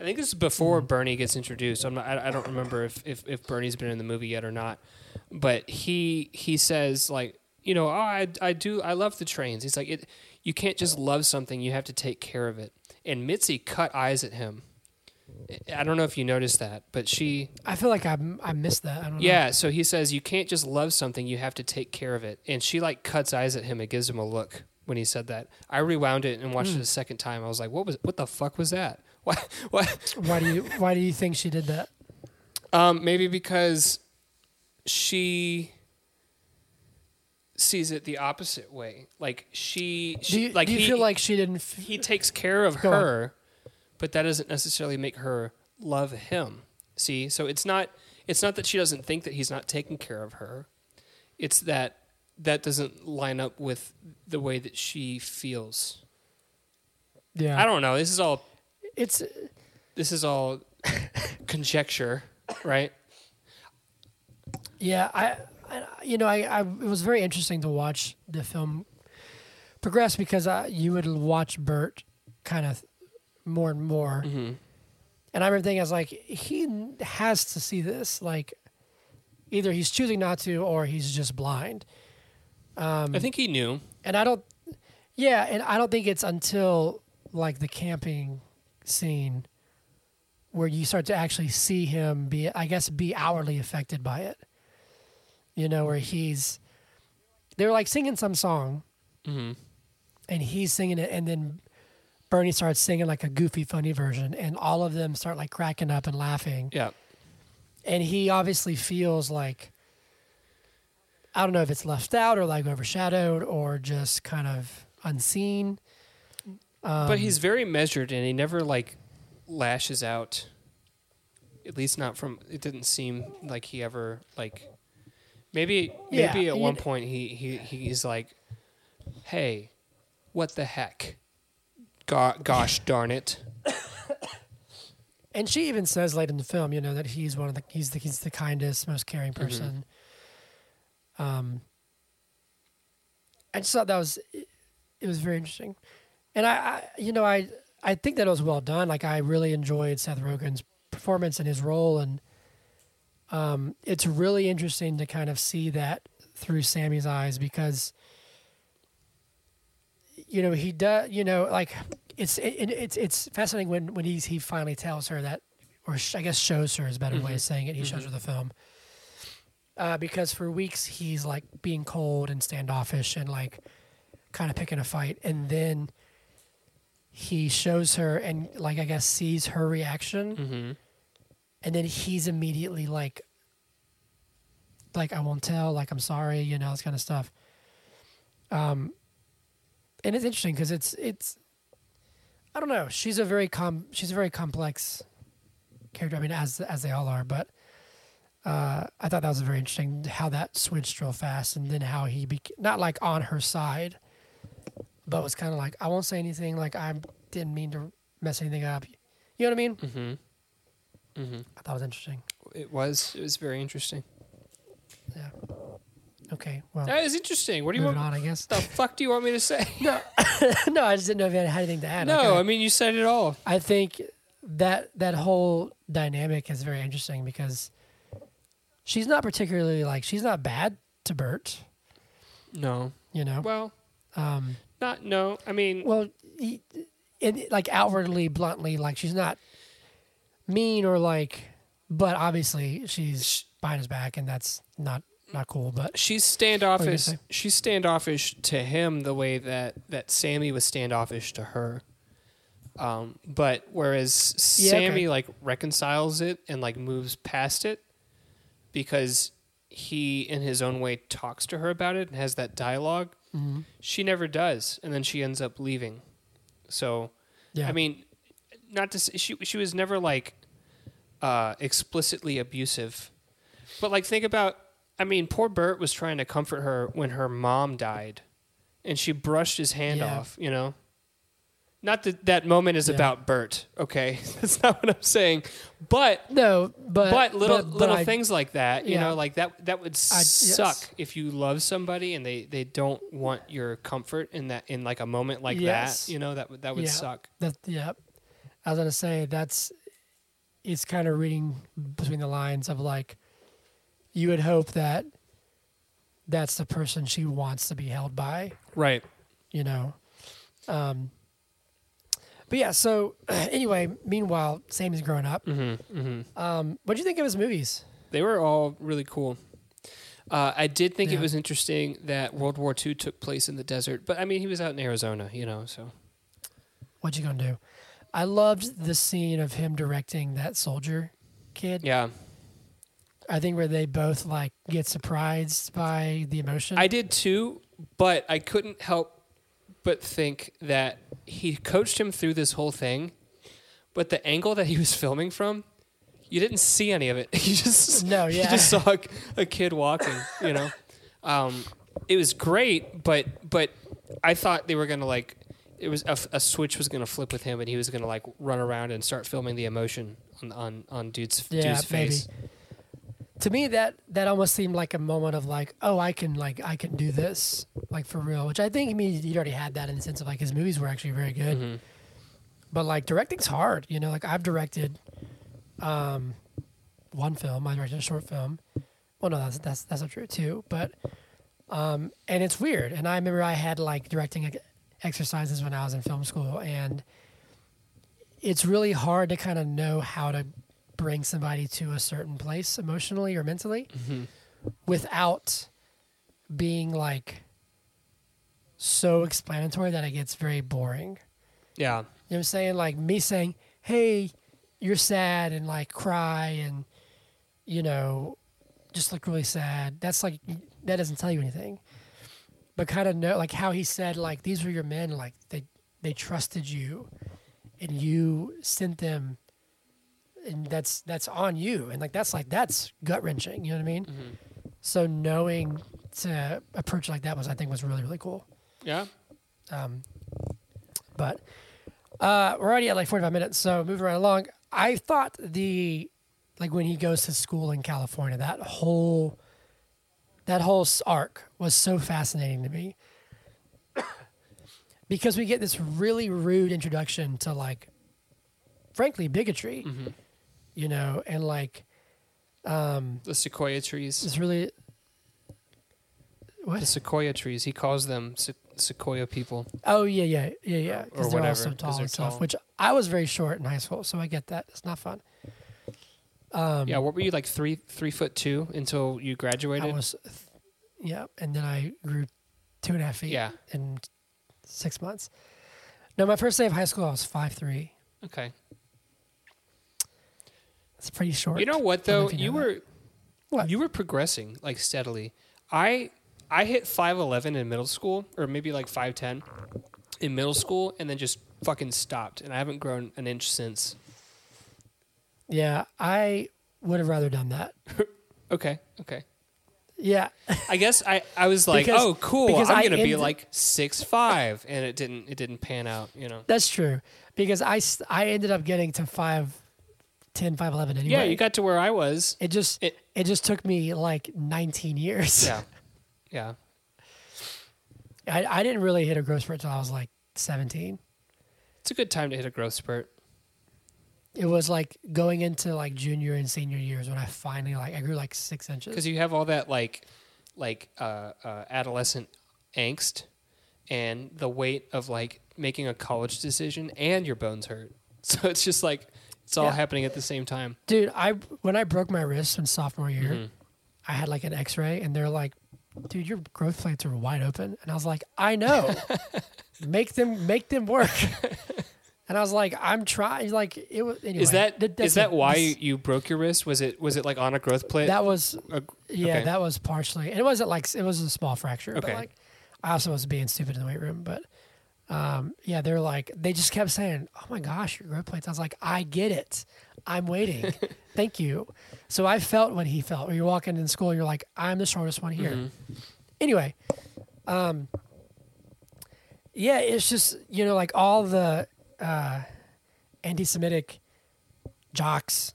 I think this is before mm-hmm. Bernie gets introduced. I'm not. I, I don't remember if, if if Bernie's been in the movie yet or not. But he he says like you know oh I I do I love the trains. He's like it. You can't just love something. You have to take care of it. And Mitzi cut eyes at him. I don't know if you noticed that, but she I feel like I I missed that. I don't know. yeah, so he says you can't just love something, you have to take care of it. And she like cuts eyes at him and gives him a look when he said that. I rewound it and watched hmm. it a second time. I was like, what was what the fuck was that? Why what Why do you Why do you think she did that? um maybe because she sees it the opposite way. Like she, she Do you, like do you he, feel like she didn't? F- he takes care of Go on. her, but that doesn't necessarily make her love him. See, so it's not it's not that she doesn't think that he's not taking care of her. It's that that doesn't line up with the way that she feels. yeah, I don't know. This is all It's this is all conjecture, right? yeah. I, I you know I, I it was very interesting to watch the film progress because I, you would watch Burt kind of more and more, Mm-hmm. and I remember thinking I was like he has to see this like either he's choosing not to or he's just blind. Um, I think he knew. and I don't, yeah, and I don't think it's until like the camping scene where you start to actually see him be, I guess, be hourly affected by it. You know, where he's, they're like singing some song, Mm-hmm. and he's singing it, and then Bernie starts singing like a goofy, funny version, and all of them start like cracking up and laughing, Yeah. and he obviously feels like. I don't know if it's left out or like overshadowed or just kind of unseen. Um, but he's very measured and he never like lashes out. At least not from it didn't seem like he ever like maybe Yeah, maybe at one point he, he he's like hey what the heck Go- gosh darn it and she even says late in the film, you know, that he's one of the he's the he's the kindest, most caring Mm-hmm. person. Um, I just thought that was it, it was very interesting, and I, I you know I I think that it was well done. Like I really enjoyed Seth Rogen's performance and his role, and um, it's really interesting to kind of see that through Sammy's eyes because you know he does you know like it's it, it's it's fascinating when when he's he finally tells her that or sh- I guess shows her is a better way of saying it. He shows her the film. Uh, because for weeks he's like being cold and standoffish and like kind of picking a fight, and then he shows her and like I guess sees her reaction, mm-hmm. and then he's immediately like, like I won't tell, like I'm sorry, you know, this kind of stuff. Um, and it's interesting because it's it's, I don't know. She's a very com she's a very complex character. I mean, as as they all are, but uh, I thought that was very interesting how that switched real fast, and then how he bec not like on her side, but was kind of like I won't say anything. Like I didn't mean to mess anything up. You know what I mean? Mm-hmm. Mm-hmm. I thought it was interesting. It was it was very interesting. Yeah. Okay. Well, That is interesting. What do you moving want? on, I guess. The fuck do you want me to say? no, no, I just didn't know if you had anything to add. no, Like, I mean you said it all. I, I think that that whole dynamic is very interesting because she's not particularly like she's not bad to Burt. No. You know. Well, Um, not no. I mean, well, he, in, like outwardly, bluntly, like she's not mean or like, but obviously she's behind his back, and that's not not cool. But she's What were you standoffish. She's standoffish to him the way that that Sammy was standoffish to her. Um, but whereas Yeah, okay. Sammy like reconciles it and like moves past it because he in his own way talks to her about it and has that dialogue. Mm-hmm. She never does, and then she ends up leaving. So yeah, I mean, not to say, she she was never like uh, explicitly abusive, but like think about. I mean, poor Burt was trying to comfort her when her mom died, and she brushed his hand Yeah. off. You know, Not that that moment is Yeah. about Burt. Okay, that's not what I'm saying. But No, but but little but- but little I- things like that, you Yeah. know, like that that would I- suck yes. if you love somebody and they they don't want your comfort in that in like a moment like Yes. that. You know that would that would Yeah. suck. That yeah, I was gonna say that's it's kind of reading between the lines of like you would hope that that's the person she wants to be held by, Right. you know. Um, but yeah, so anyway, meanwhile, Sammy's growing up. Mm-hmm, mm-hmm. Um, what do you think of his movies? They were all really cool. Uh, I did think it was interesting that World War II took place in the desert, but I mean, he was out in Arizona, you know. So What you gonna do? I loved the scene of him directing that soldier kid. yeah, I think where they both like get surprised by the emotion. I did too, but I couldn't help but think that he coached him through this whole thing, but the angle that he was filming from, you didn't see any of it. You just No, yeah. you just saw a, a kid walking. You know, um, it was great, but but I thought they were gonna like. It was a, a switch was gonna flip with him, and he was gonna like run around and start filming the emotion on on, on dude's Yeah, dude's maybe. To me that that almost seemed like a moment of like oh i can like i can do this like for real which i think i mean he already had that in the sense of like his movies were actually very good Mhm. but like directing's hard you know like i've directed um one film i directed a short film well no that's that's that's not true too but um and it's weird and i remember i had like directing exercises when i was in film school and it's really hard to kind of know how to bring somebody to a certain place emotionally or mentally Mhm. without being like so explanatory that it gets very boring. Yeah, You know what I'm saying? Like me saying, "Hey, you're sad," and like cry and you know, just look really sad. That's like that doesn't tell you anything. But kind of know like how he said like these were your men like they they trusted you and you sent them and that's that's on you and like that's like that's gut wrenching, you know what I mean? So knowing to approach like that was I think was really really cool. yeah. Um, but uh, we're already at like 45 minutes, so moving right along. I thought the like when he goes to school in California, that whole that whole arc was so fascinating to me because we get this really rude introduction to like, frankly, bigotry, Mm-hmm. You know, and like um, The sequoia trees. It's really what The sequoia trees. He calls them se- sequoia people. Oh yeah, yeah, yeah, yeah. Because they're all whatever, so 'cause tall and stuff. tall. Which I was very short in high school, so I get that. It's not fun. Um, yeah, what were you like three three foot two until you graduated? I was, yeah, and then I grew two and a half feet. Yeah. in six months. No, my first day of high school, I was five three. okay. It's pretty short. You know what know though? you You know were What? you were progressing like steadily. I I hit five eleven in middle school, or maybe like five ten in middle school, and then just fucking stopped, and I haven't grown an inch since. Yeah, I would have rather done that. Okay, okay. Yeah, I guess I, I was like, Because- oh, cool. I'm gonna be like six five, and it didn't it didn't pan out. You know. that's true. Because I, I ended up getting to five, ten, five eleven anyway. Yeah, you got to where I was. It just It- it, just took me like 19 years. Yeah, yeah. I, I didn't really hit a growth spurt until I was like 17. It's a good time to hit a growth spurt. It was like going into like junior and senior years when I finally like I grew like six inches. because you have all that like like uh, uh, adolescent angst and the weight of like making a college decision and your bones hurt so it's just like it's all Yeah. happening at the same time Dude, I when I broke my wrist in sophomore year, Mhm. I had like an X-ray, and they're like, "Dude, your growth plates are wide open," and I was like, "I know, make them make them work." And I was like, "I'm trying." Like it was. Anyway, is that th- is that why this- you broke your wrist was it was it like on a growth plate that was Uh, Yeah, okay. that was partially, and it wasn't like it was a small fracture. Okay. But like, I also was being stupid in the weight room. But um, yeah, they're like, they just kept saying, "Oh my gosh, your growth plates." I was like, "I get it. I'm waiting. Thank you." So I felt what he felt. When you're walking in school, you're like, "I'm the shortest one here." Mhm. Anyway, um, yeah, it's just you know like all the uh, anti-Semitic jocks.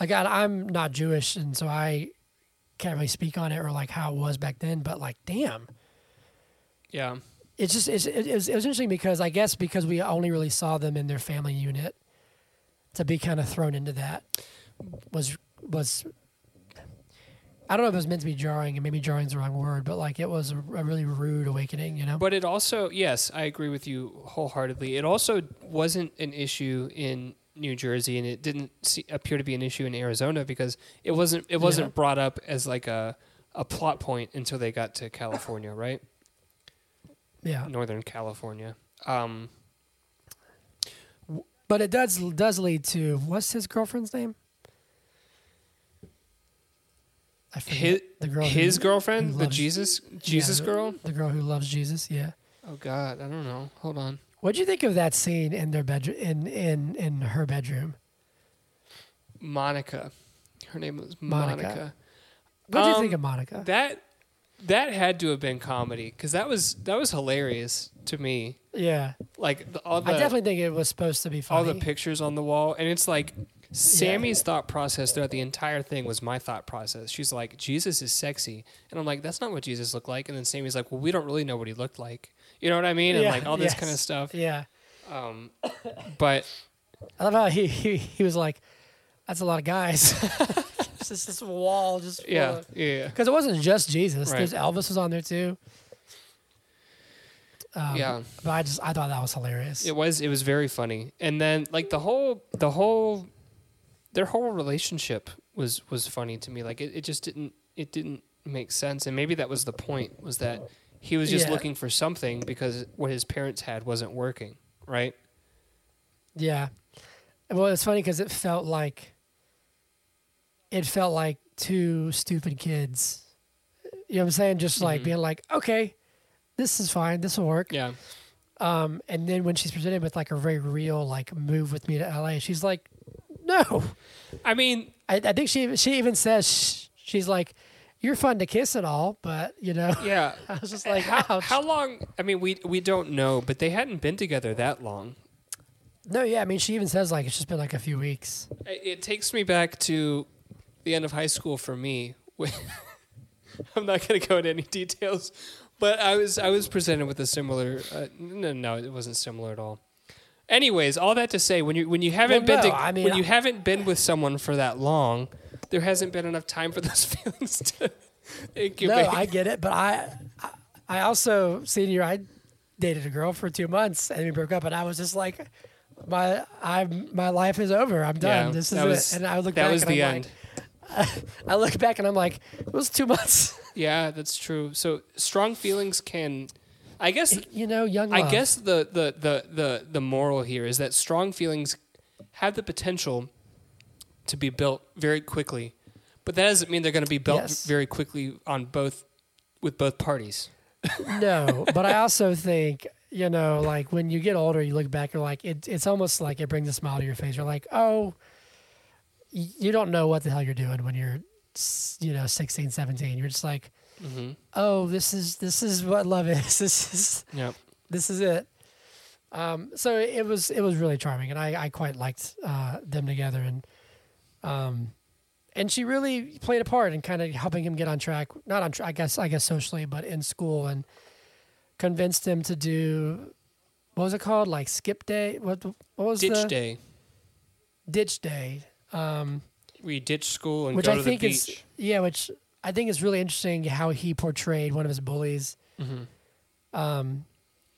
Like I, I'm not Jewish, and so I can't really speak on it or like how it was back then. But like, damn, Yeah. It's just it's, it, was, it was interesting because I guess because we only really saw them in their family unit, to be kind of thrown into that was was. I don't know if it was meant to be jarring, and maybe jarring is the wrong word, but like it was a, a really rude awakening, you know. But it also, yes, I agree with you wholeheartedly. It also wasn't an issue in New Jersey, and it didn't see, appear to be an issue in Arizona because it wasn't. It wasn't Yeah. brought up as like a a plot point until they got to California, right? Yeah, Northern California. Um, but it does does lead to what's his girlfriend's name? I forget. his the girl, his who, girlfriend, who the Jesus yeah, Jesus the- girl. the girl who loves Jesus. Yeah. Oh God, I don't know. Hold on. What'd you think of that scene in their bedroom? In in in her bedroom. Monica. Her name was Monica. Monica. What'd you Um, think of Monica? That that had to have been comedy because that was that was hilarious to me. yeah, Like the, all the I definitely think it was supposed to be funny. all the pictures on the wall, and it's like Sammy's thought process throughout the entire thing was my thought process. She's like, Jesus is sexy, and I'm like, that's not what Jesus looked like. And then Sammy's like, well, we don't really know what he looked like. You know what I mean? And Yeah, like all this yes. kind of stuff. yeah, Um, but I love how he he, he was like, "That's a lot of guys." it's just this wall, just yeah, yeah, Because it wasn't just Jesus. Right. There's Elvis was on there too. Um, yeah. But I just I thought that was hilarious. It was it was very funny, and then like the whole the whole their whole relationship was was funny to me. Like it, it just didn't it didn't make sense, and maybe that was the point was that he was just Yeah. looking for something because what his parents had wasn't working, right? Yeah. Well, it's funny because it felt like it felt like two stupid kids. You know what I'm saying? Just like Mhm. being like, okay, this is fine, this will work. Yeah, Um, and then when she's presented with like a very real like move with me to LA, she's like, no. I mean, I, I think she she even says sh- she's like, you're fun to kiss and all, but you know, yeah. I was just like, how, ouch. how long? I mean, we we don't know, but they hadn't been together that long. no, yeah, I mean, she even says like it's just been like a few weeks. It it takes me back to the end of high school for me. I'm not going to go into any details, but I was I was presented with a similar. Uh, no, no, it wasn't similar at all. Anyways, all that to say, when you when you haven't Well, been no, to, I mean, when you haven't been with someone for that long, there hasn't been enough time for those feelings to incubate. No. I get it, but I, I, I also senior I dated a girl for two months and we broke up, and I was just like, my I my life is over. I'm done. Yeah, this is was- it. And I look that back was and the I'm end. like, I look back and I'm like, it was two months. yeah, that's true. So strong feelings can, I guess, you know, young. I guess the, the, the, the, the moral here is that strong feelings have the potential to be built very quickly, but that doesn't mean they're going to be built Yes. very quickly on both with both parties. no, but I also think you know, like when you get older, you look back, you're like, it, it's almost like it brings a smile to your face. You're like, oh, you don't know what the hell you're doing when you're, you know, 16, 17. You're just like, Mm-hmm. oh, this is this is what love is. This is Yep. this is it. Um, so it was it was really charming, and I, I quite liked uh, them together, and um, and she really played a part in kind of helping him get on track. Not on track, I guess I guess socially, but in school, and convinced him to do what was it called, like skip day? What what was Ditch the day. ditch day? Um, We ditch school and which go I to think the is beach. yeah, which I think is really interesting how he portrayed one of his bullies. Mm-hmm. um,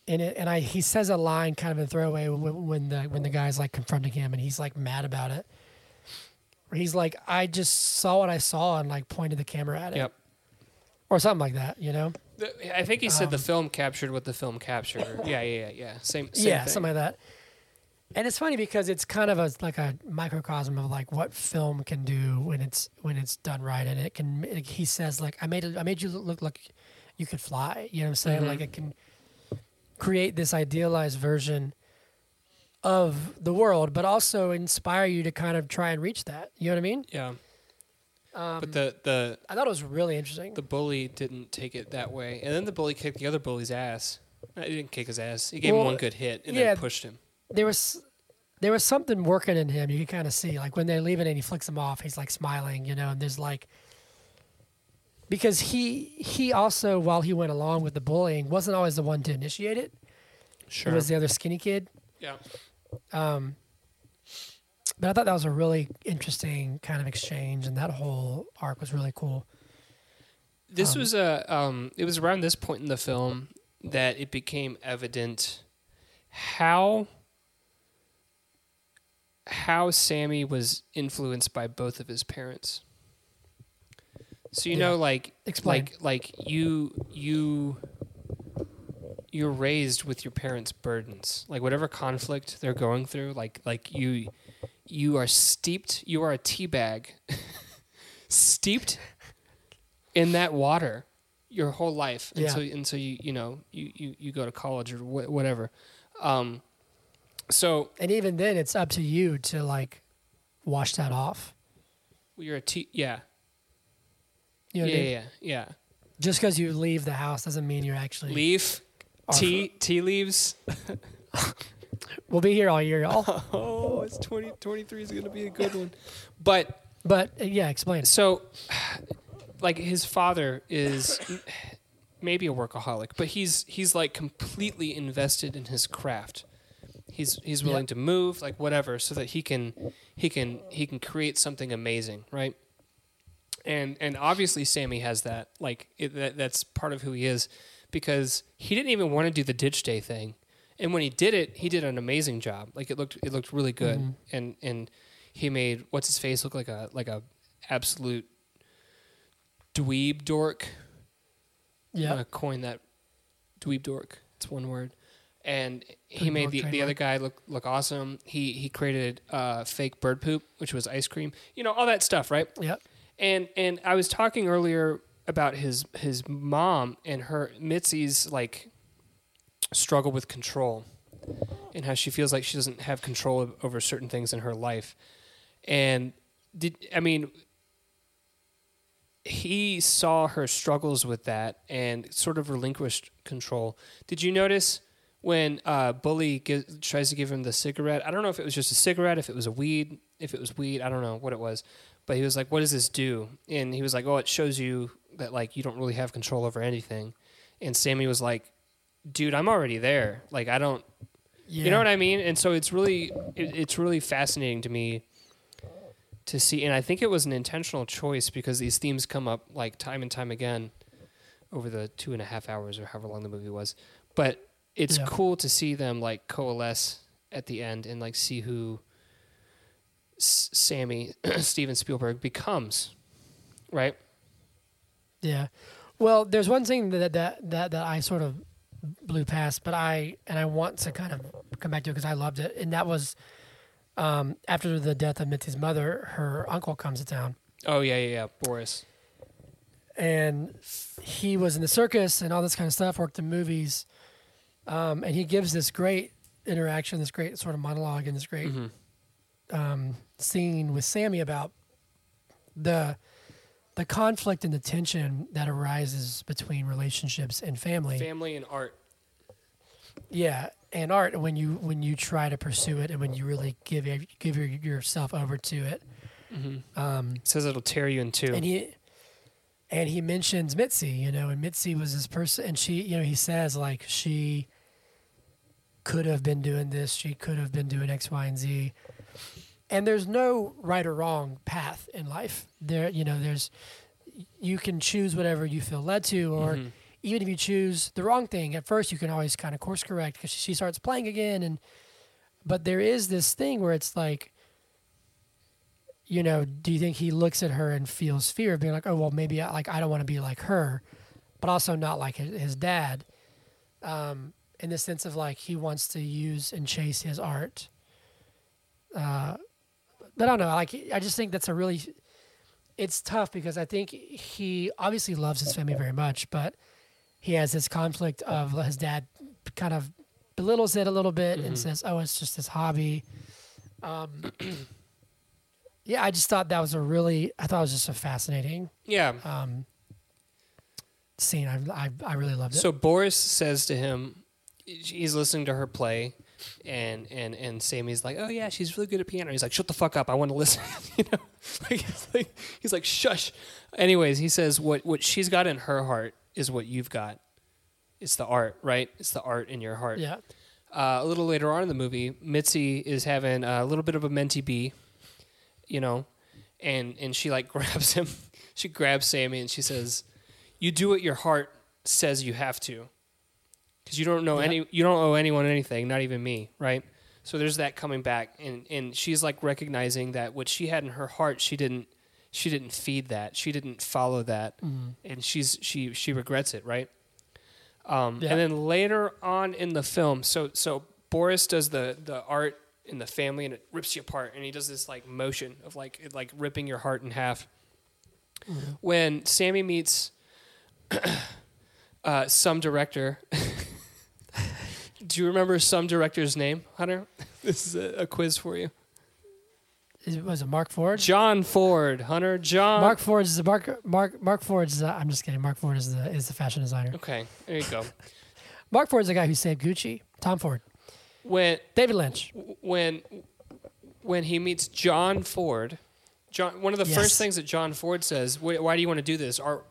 in it, and I he says a line kind of in throwaway when, when the when the guy's like confronting him, and he's like mad about it. Where he's like, "I just saw what I saw," and like pointed the camera at it, Yep. or something like that, you know? I think he said the Um, film captured what the film captured. yeah, yeah, yeah, yeah. Same, same yeah, thing. something like that. And it's funny because it's kind of a like a microcosm of like what film can do when it's when it's done right, and it can. Like he says like, "I made it, I made you look like you could fly." You know what I'm saying? Mhm. Like it can create this idealized version of the world, but also inspire you to kind of try and reach that. You know what I mean? Yeah, Um, but the the I thought it was really interesting. the bully didn't take it that way, and then the bully kicked the other bully's ass. he didn't kick his ass. He gave Well, him one good hit and yeah. then pushed him. there was there was something working in him. You could kind of see, like when they're leaving and he flicks him off, he's like smiling, you know. And there's like because he he also while he went along with the bullying wasn't always the one to initiate it. Sure. It was the other skinny kid. yeah. Um, but I thought that was a really interesting kind of exchange, and that whole arc was really cool. This Um, was a. Um, it was around this point in the film that it became evident how how Sammy was influenced by both of his parents. So you Yeah. know, like, Explain. like, like you you you're raised with your parents' burdens. Like whatever conflict they're going through, like like you you are steeped. You are a tea bag, steeped in that water your whole life Yeah. until until you you know you you, you go to college or wh- whatever. Um, so And even then, it's up to you to like wash that off. you're a tea. Yeah, You know yeah, what I mean? yeah, yeah. Just because you leave the house doesn't mean you're actually. Leaf, tea, tea leaves. We'll be here all year, y'all. Oh, it's 20, 23 is going to be a good one. But but uh, yeah, explain. so, like, his father is maybe a workaholic, but he's he's like completely invested in his craft. He's he's Yeah. willing to move, like whatever, so that he can he can he can create something amazing, right? And and obviously Sammy has that, like it, that, that's part of who he is, because he didn't even want to do the ditch day thing, and when he did it, he did an amazing job. Like it looked it looked really good, Mhm. and and he made what's his face look like a like a absolute dweeb dork. I'm Yeah, gonna coin that dweeb dork. It's one word. And he made the, the other guy look look awesome. He he created uh, fake bird poop, which was ice cream. You know all that stuff, right? yep, And and I was talking earlier about his his mom and her Mitzi's like struggle with control and how she feels like she doesn't have control o- over certain things in her life. And did I mean he saw her struggles with that and sort of relinquished control. Did you notice when uh, Bully gi- tries to give him the cigarette? I don't know if it was just a cigarette, if it was a weed, if it was weed, I don't know what it was. But he was like, "What does this do?" And he was like, "Oh, it shows you that like you don't really have control over anything." And Sammy was like, "Dude, I'm already there. Like I don't yeah. you know what I mean? And so it's really it, it's really fascinating to me to see, and I think it was an intentional choice because these themes come up like time and time again over the two and a half hours or however long the movie was. But it's Yeah. cool to see them like coalesce at the end and like see who S- Sammy Steven Spielberg becomes, right? Yeah. Well, there's one thing that that that that I sort of blew past, but I and I want to kind of come back to it because I loved it, and that was um, after the death of Mitzi's mother, her uncle comes to town, Oh yeah, yeah, yeah. Boris. and he was in the circus and all this kind of stuff, worked in movies, um, and he gives this great interaction, this great sort of monologue, and this great Mhm. um, scene with Sammy about the the conflict and the tension that arises between relationships and family. Family and art. Yeah, and art when you when you try to pursue it and when you really give give your, yourself over to it. Um, It says it'll tear you in two. and he and he mentions Mitzi, you know, and Mitzi was this person, and she, you know, he says like she could have been doing this, she could have been doing X, Y, and Z. And there's no right or wrong path in life. There, you know, there's you can choose whatever you feel led to, or Mhm. even if you choose the wrong thing at first, you can always kind of course correct because she starts playing again. And but there is this thing where it's like, you know, do you think he looks at her and feels fear of being like, oh well, maybe I, like I don't want to be like her, but also not like his, his dad, um, in the sense of like he wants to use and chase his art. Uh, but I don't know. Like I just think that's a really it's tough because I think he obviously loves his family very much, but he has this conflict of his dad kind of belittles it a little bit and Mhm. says, "Oh, it's just his hobby." Um, yeah, I just thought that was a really, I thought it was just a fascinating Yeah. um, scene. I, I, I really loved it. So Boris says to him, he's listening to her play, and and and Sammy's like, "Oh yeah, she's really good at piano." He's like, "Shut the fuck up! I want to listen." you know, like he's like he's like, "Shush." Anyways, he says, "What what she's got in her heart is what you've got. It's the art, right? It's the art in your heart." Yeah. Uh, a little later on in the movie, Mitzi is having a little bit of a mentee bee, you know, and and she like grabs him. She grabs Sammy and she says, "You do what your heart says you have to, because you don't know Yep. any, you don't owe anyone anything, not even me, right?" So there's that coming back, and and she's like recognizing that what she had in her heart, she didn't, she didn't feed that, she didn't follow that, and she's she she regrets it, right? Um, Yeah. And then later on in the film, so so Boris does the the art in the family, and it rips you apart, and he does this like motion of like it, like ripping your heart in half. When Sammy meets uh, some director, do you remember some director's name, Hunter? This is a, a quiz for you. Is, was it Mark Ford? John Ford, Hunter. John. Mark Ford is the Mark Mark Mark Ford is. The, I'm just kidding. Mark Ford is the is the fashion designer. Okay, there you go. Mark Ford is the guy who saved Gucci. Tom Ford. When David Lynch. when when he meets John Ford, John one of the Yes. first things that John Ford says, "Why why do you want to do this? Our,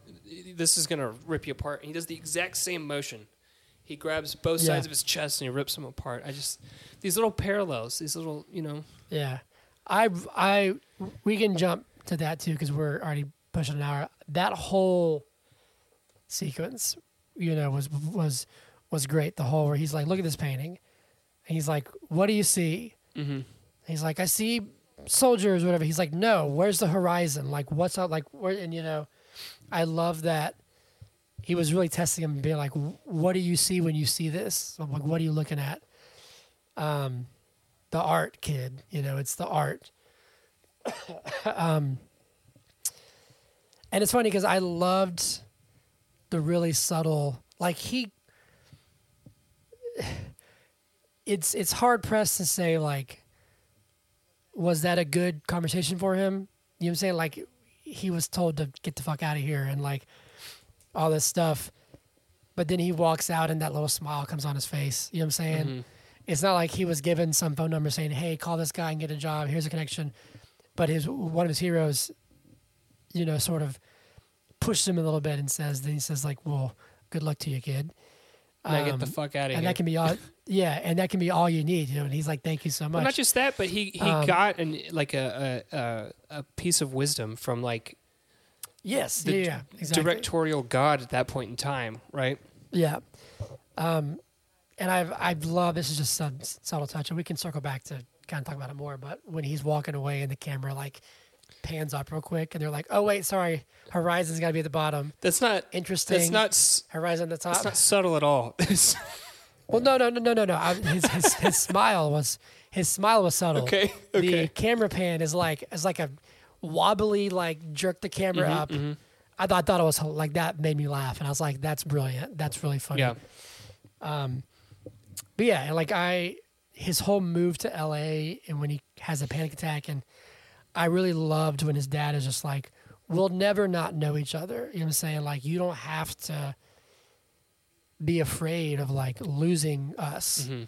this is going to rip you apart." And he does the exact same motion. He grabs both Yeah. sides of his chest and he rips them apart. I just these little parallels, these little, you know. Yeah, I I we can jump to that too because we're already pushing an hour. That whole sequence, you know, was was was great. The whole where he's like, "Look at this painting," and he's like, "What do you see?" Mm-hmm. He's like, "I see soldiers, whatever." He's like, "No, where's the horizon? Like, what's out? Like, where?" And you know, I love that he was really testing him and being like, "What do you see when you see this? I'm like, what are you looking at?" Um, the art, kid. You know, it's the art. um, and it's funny because I loved the really subtle, like he. It's it's hard pressed to say like, was that a good conversation for him? You know what I'm saying? Like, he was told to get the fuck out of here and like, all this stuff, but then he walks out and that little smile comes on his face. You know what I'm saying? Mhm. It's not like he was given some phone number saying, "Hey, call this guy and get a job. Here's a connection." But his one of his heroes, you know, sort of pushed him a little bit and says, then he says, like, "Well, good luck to you, kid." Now get the Um, fuck out of and here. And that can be all, yeah, and that can be all you need, you know. And he's like, "Thank you so well, much." not just that, but he he Um, got an like a a a piece of wisdom from like yes, the yeah, exactly. directorial god at that point in time, right? Yeah. Um, and I've I've loved this is just some subtle touch, and we can circle back to kind of talk about it more. But when he's walking away and the camera like pans up real quick, and they're like, "Oh wait, sorry, Horizon's got to be at the bottom." That's not Interesting. that's not Horizon at the top. that's not subtle at all. It's- well, no, no, no, no, no, no. I, his, his his smile was his smile was subtle. okay, okay. The camera pan is like is like a wobbly like jerk the camera Mhm, up. mhm. I thought, I thought it was like that made me laugh, and I was like, "That's brilliant. That's really funny." Yeah. Um, but yeah, like I, his whole move to LA and when he has a panic attack, and I really loved when his dad is just like, "We'll never not know each other." You know what I'm saying? Like you don't have to be afraid of like losing us. Mhm.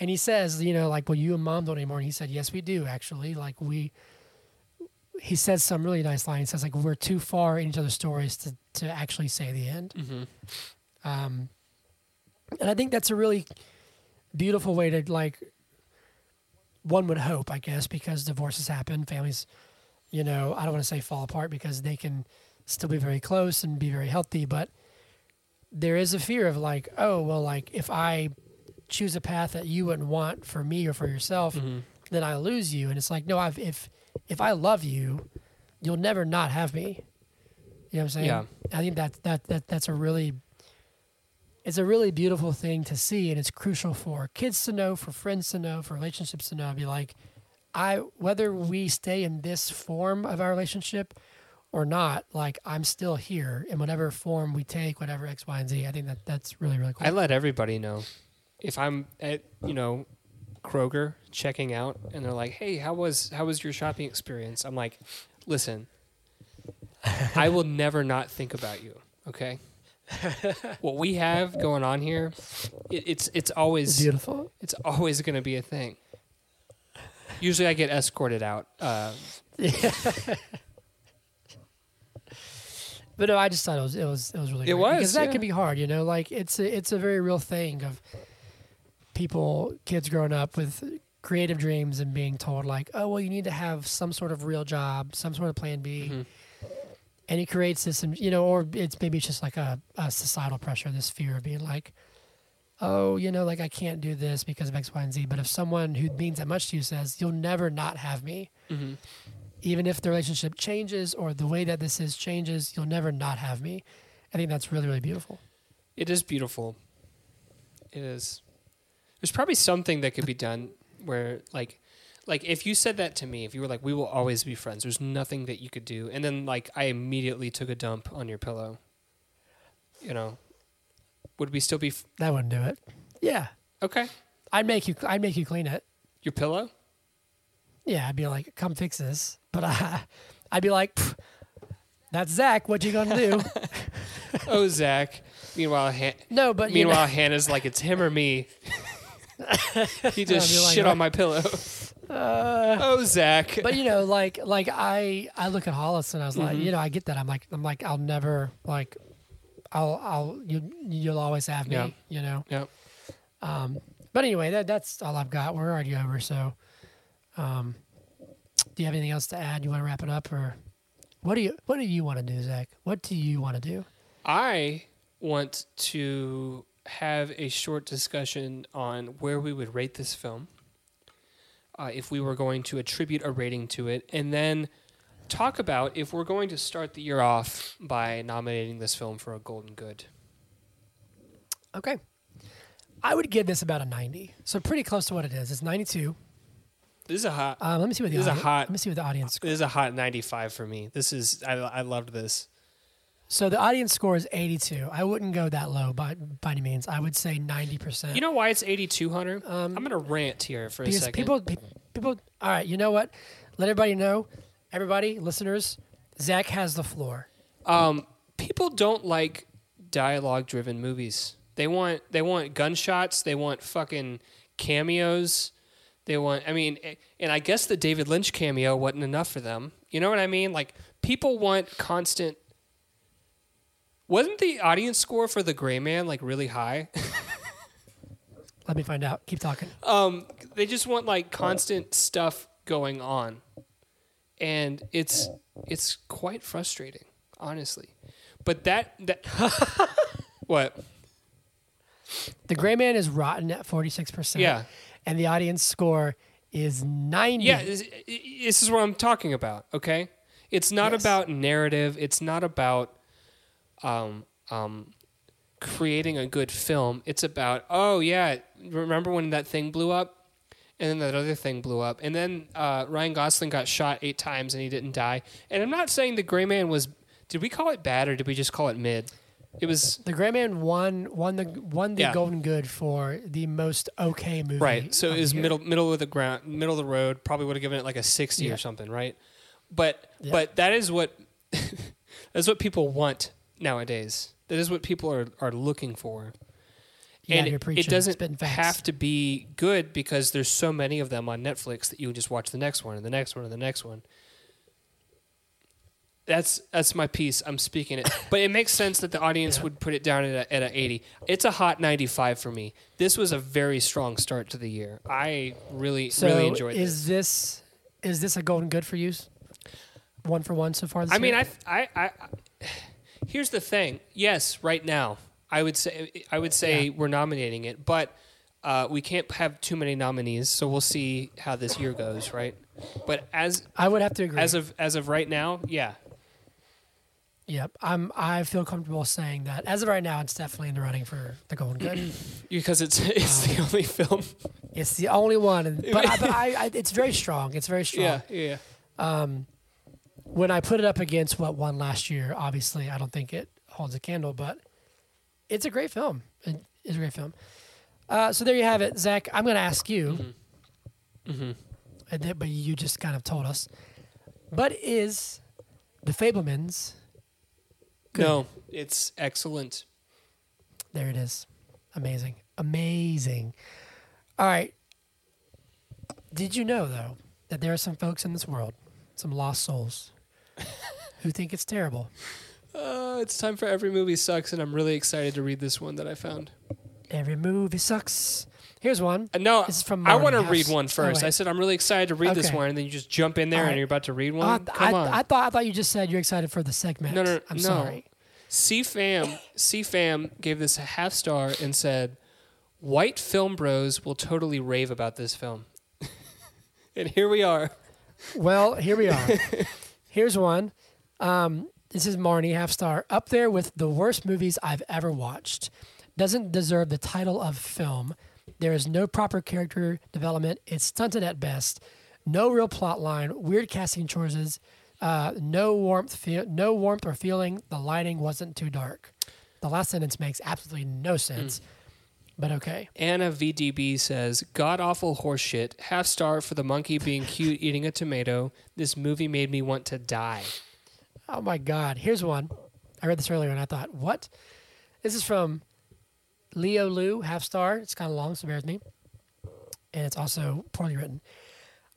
And he says, you know, like, well, you and mom don't anymore. And he said, yes, we do actually. Like we. He says some really nice line. He says like we're too far in each other's stories to to actually say the end. Mhm. Um, and I think that's a really beautiful way to like. One would hope, I guess, because divorces happen, families, you know, I don't want to say fall apart because they can still be very close and be very healthy, but there is a fear of like, oh, well, like if I choose a path that you wouldn't want for me or for yourself, Mhm. then I lose you. And it's like, no, I've, if if I love you, you'll never not have me. You know what I'm saying? Yeah. I think that that that that's a really it's a really beautiful thing to see and it's crucial for kids to know, for friends to know, for relationships to know. Be like, I whether we stay in this form of our relationship or not, like I'm still here in whatever form we take, whatever X, Y, and Z. I think that that's really, really cool. I let everybody know if I'm at you know Kroger checking out and they're like, "Hey, how was how was your shopping experience?" I'm like, "Listen, I will never not think about you." Okay, what we have going on here, it, it's it's always Beautiful. it's always going to be a thing. Usually, I get escorted out. Uh, But no, I just thought it was it was it was really. It great. was, because that yeah. can be hard, you know. Like it's a, it's a very real thing of people, kids growing up with creative dreams and being told like, oh well, you need to have some sort of real job, some sort of plan B, Mhm. and it creates this, you know, or it's maybe it's just like a, a societal pressure, this fear of being like, oh, you know, like I can't do this because of X, Y, and Z. But if someone who means that much to you says, you'll never not have me, mhm. even if the relationship changes or the way that this is changes, you'll never not have me. I think that's really, really beautiful. It is beautiful. It is. There's probably something that could be done where, like, like if you said that to me, if you were like, "We will always be friends," there's nothing that you could do, and then like I immediately took a dump on your pillow. You know, would we still be f- That wouldn't do it. Yeah, okay? I'd make you. I'd make you clean it. Your pillow? Yeah, I'd be like, come fix this. But I, uh, I'd be like, that's Zach. What you gonna do? Oh, Zach. Meanwhile, Han- no, but you meanwhile, know, Hannah's like, "It's him or me." he just I'd be like, shit on my pillow. uh, oh, Zach. but you know, like, like I, I look at Hollis and I was like, Mhm. you know, I get that. I'm like, I'm like, I'll never like, I'll, I'll, you, you'll always have me. Yeah. You know. Yep. Um, but anyway, that that's all I've got. We're already over. So, um, do you have anything else to add? You want to wrap it up, or what do you what do you want to do, Zach? What do you want to do? I want to have a short discussion on where we would rate this film, uh, if we were going to attribute a rating to it, and then talk about if we're going to start the year off by nominating this film for a Golden Good. Okay. I would give this about a 90. So pretty close to what it is. It's 92. This is a hot. Um, let me see what the This is a hot- Let me see what the audience. This is a hot 95 for me. This is I, I loved this. So the audience score is 82. I wouldn't go that low by by any means. I would say 90%. You know why it's 8200? Um, I'm gonna rant here for a because second. people pe- people all right, you know what? Let everybody know. Everybody, listeners, Zach has the floor. Um, people don't like dialogue-driven movies. They want they want gunshots. They want fucking cameos. They want. I mean, eh, and I guess the David Lynch cameo wasn't enough for them. You know what I mean? Like people want constant. Wasn't the audience score for The Gray Man like really high? Let me find out. Keep talking. um, they just want like constant stuff going on, and it's it's quite frustrating, honestly. But that that what? The Gray Man is rotten at 46%. Yeah. And the audience score is 90. Yeah, this, this is what I'm talking about. Okay, it's not Yes. about narrative. It's not about um, um, creating a good film. It's about oh yeah, remember when that thing blew up, and then that other thing blew up, and then uh, Ryan Gosling got shot eight times and he didn't die. And I'm not saying the Gray Man was. Did we call it bad or did we just call it mid? It was The Gray Man won won the won the Yeah. Golden Good for the most okay movie. Right. So it was middle middle of the ground, middle of the road. Probably would have given it like a sixty Yeah. or something, right? But Yeah. but that is what that's what people want nowadays. That is what people are are looking for. Yeah, and it, it doesn't have to be good because there's so many of them on Netflix that you can just watch the next one and the next one and the next one. That's that's my piece. I'm speaking it, but it makes sense that the audience would put it down at a, at a 80. It's a hot 95 for me. This was a very strong start to the year. I really So really enjoyed is this. this is this a Golden Good for you? One for one so far I mean, year? I, I, I, here's the thing. Yes, right now, I would say I would say Yeah. we're nominating it, but uh, we can't have too many nominees. So we'll see how this year goes, right? But as I would have to agree. as of as of right now, yeah, Yep. I'm I feel comfortable saying that as of right now it's definitely in the running for the Golden Good. because it's it's the only film. it's the only one and, but, I, but I, I it's very strong. It's very strong. Yeah, yeah. Um when I put it up against what won last year, obviously I don't think it holds a candle, but it's a great film. It is a great film. Uh, so there you have it, Zach. I'm going to ask you, Mm-hmm. and then- but you just kind of told us. But is the Fabelmans good? No, it's excellent. There it is. Amazing. Amazing. All right. Did you know, though, that there are some folks in this world, some lost souls, who think it's terrible? Uh, it's time for every movie sucks, and I'm really excited to read this one that I found. Every movie sucks. Here's one. Uh, no, This is from I want to read one first. Oh, I said I'm really excited to read this one, and then you just jump in there All and you're about to read Oh, one. I, Come on. I thought I thought you just said you're excited for the segment. No, no, I'm no. sorry. CFAM CFAM gave this a half star and said, "White film bros will totally rave about this film." and here we are. Well, here we are. Here's one. Um, this is Marnie, half star, up there with the worst movies I've ever watched. Doesn't deserve the title of film. There is no proper character development. It's stunted at best. No real plot line. Weird casting choices. Uh, no warmth. No warmth or feeling. The lighting wasn't too dark. The last sentence makes absolutely no sense. But okay. Anna VDB says, "God awful horseshit. Half star for the monkey being cute eating a tomato. This movie made me want to die." Oh my God. Here's one. I read this earlier and I thought, what? This is from Leo Lu, half star. It's kind of long, so bear with me. And it's also poorly written.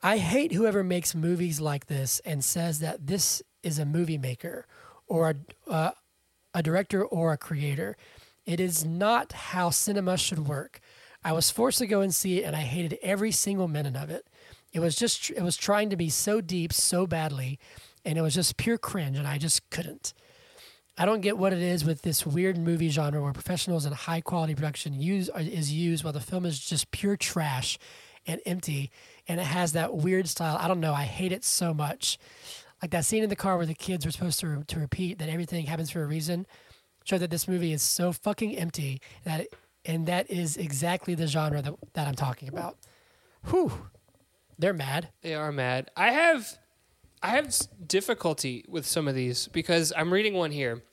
I hate whoever makes movies like this and says that this is a movie maker or a, uh, a director or a creator. It is not how cinema should work. I was forced to go and see it, and I hated every single minute of it. It was just, it was trying to be so deep so badly, and it was just pure cringe, and I just couldn't. I don't get what it is with this weird movie genre where professionals and high quality production use uh, is used while the film is just pure trash and empty, and it has that weird style. I don't know. I hate it so much. Like that scene in the car where the kids were supposed to to repeat that everything happens for a reason. Show that this movie is so fucking empty that, it, and that is exactly the genre that that I'm talking about. Whew, they're mad. They are mad. I have I have difficulty with some of these because I'm reading one here.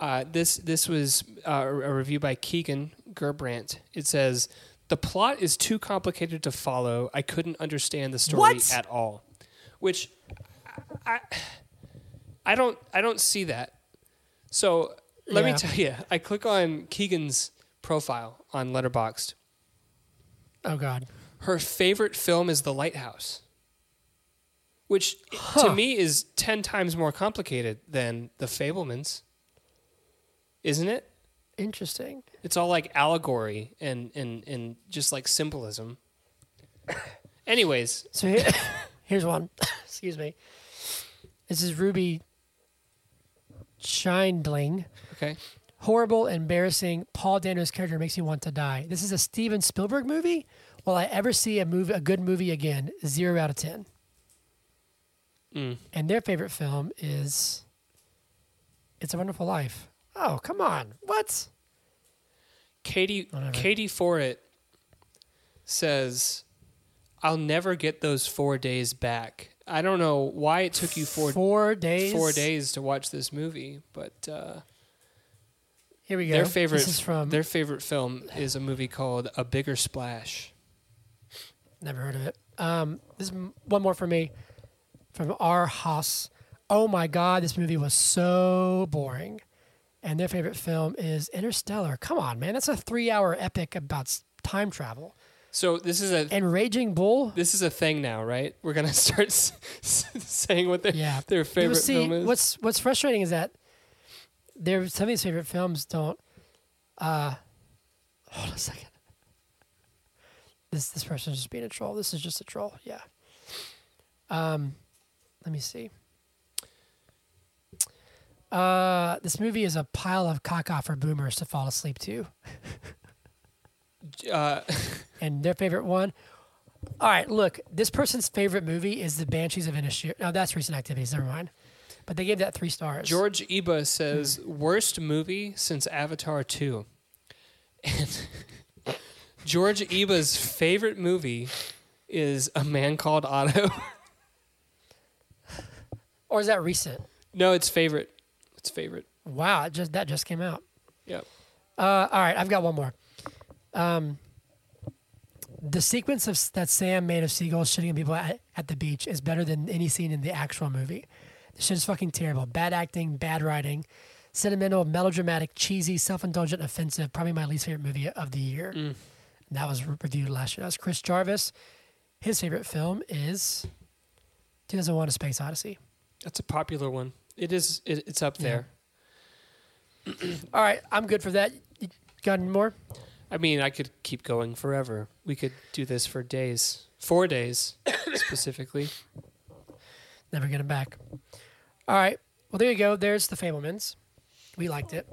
Uh, this this was uh, a review by Keegan Gerbrandt. It says the plot is too complicated to follow. I couldn't understand the story What? at all, which I I don't I don't see that. So let me tell you, I click on Keegan's profile on Letterboxd. Oh God. Her favorite film is The Lighthouse, which to me is 10 times more complicated than The Fabelmans. Isn't it? Interesting. It's all like allegory and, and, and just like symbolism. Anyways, So here, here's one. Excuse me. This is Ruby Shindling. okay. Horrible, embarrassing. Paul Dano's character makes me want to die. This is a Steven Spielberg movie. Will I ever see a movie, a good movie again? Zero out of ten. Mm. And their favorite film is "It's a Wonderful Life." Oh, come on! What? Katie Whatever. Katie Forit says, "I'll never get those four days back." I don't know why it took you four Four days. four days to watch this movie, but uh, Here we go. their favorite This is from. their favorite film is a movie called A Bigger Splash. Never heard of it. Um, this is one more for me from R. Haas. Oh my God, this movie was so boring. And their favorite film is Interstellar. Come on, man. That's a three hour epic about time travel. So this is a And Raging Bull. this is a thing now, right? We're gonna start s- s- saying what their Yeah. their favorite see, film is. What's, what's frustrating is that their, some of these favorite films don't. Uh, hold on a second. This this person's just being a troll. This is just a troll. Yeah. Um, let me see. Uh, this movie is a pile of caca for boomers to fall asleep to, uh, and their favorite one. All right, look, this person's favorite movie is The Banshees of Inisherin. No, that's recent activities. Never mind. But they gave that three stars. George Eba says Hmm. worst movie since Avatar two, and George Eba's favorite movie is A Man Called Otto. or is that recent? no, it's favorite. It's favorite. Wow, it just that just came out. Yep. Uh, all right, I've got one more. Um, the sequence of that Sam made of seagulls shitting at people at, at the beach is better than any scene in the actual movie. This shit is fucking terrible. Bad acting, bad writing. Sentimental, melodramatic, cheesy, self-indulgent, offensive. Probably my least favorite movie of the year. Mm. That was reviewed last year. That was Chris Jarvis. His favorite film is 2001: A Space Odyssey. That's a popular one. It is. It, it's up there. All right, I'm good for that. You got any more? I mean, I could keep going forever. We could do this for days, four days specifically. Never get him back. All right. Well, there you go. There's the Fabelmans. We liked it.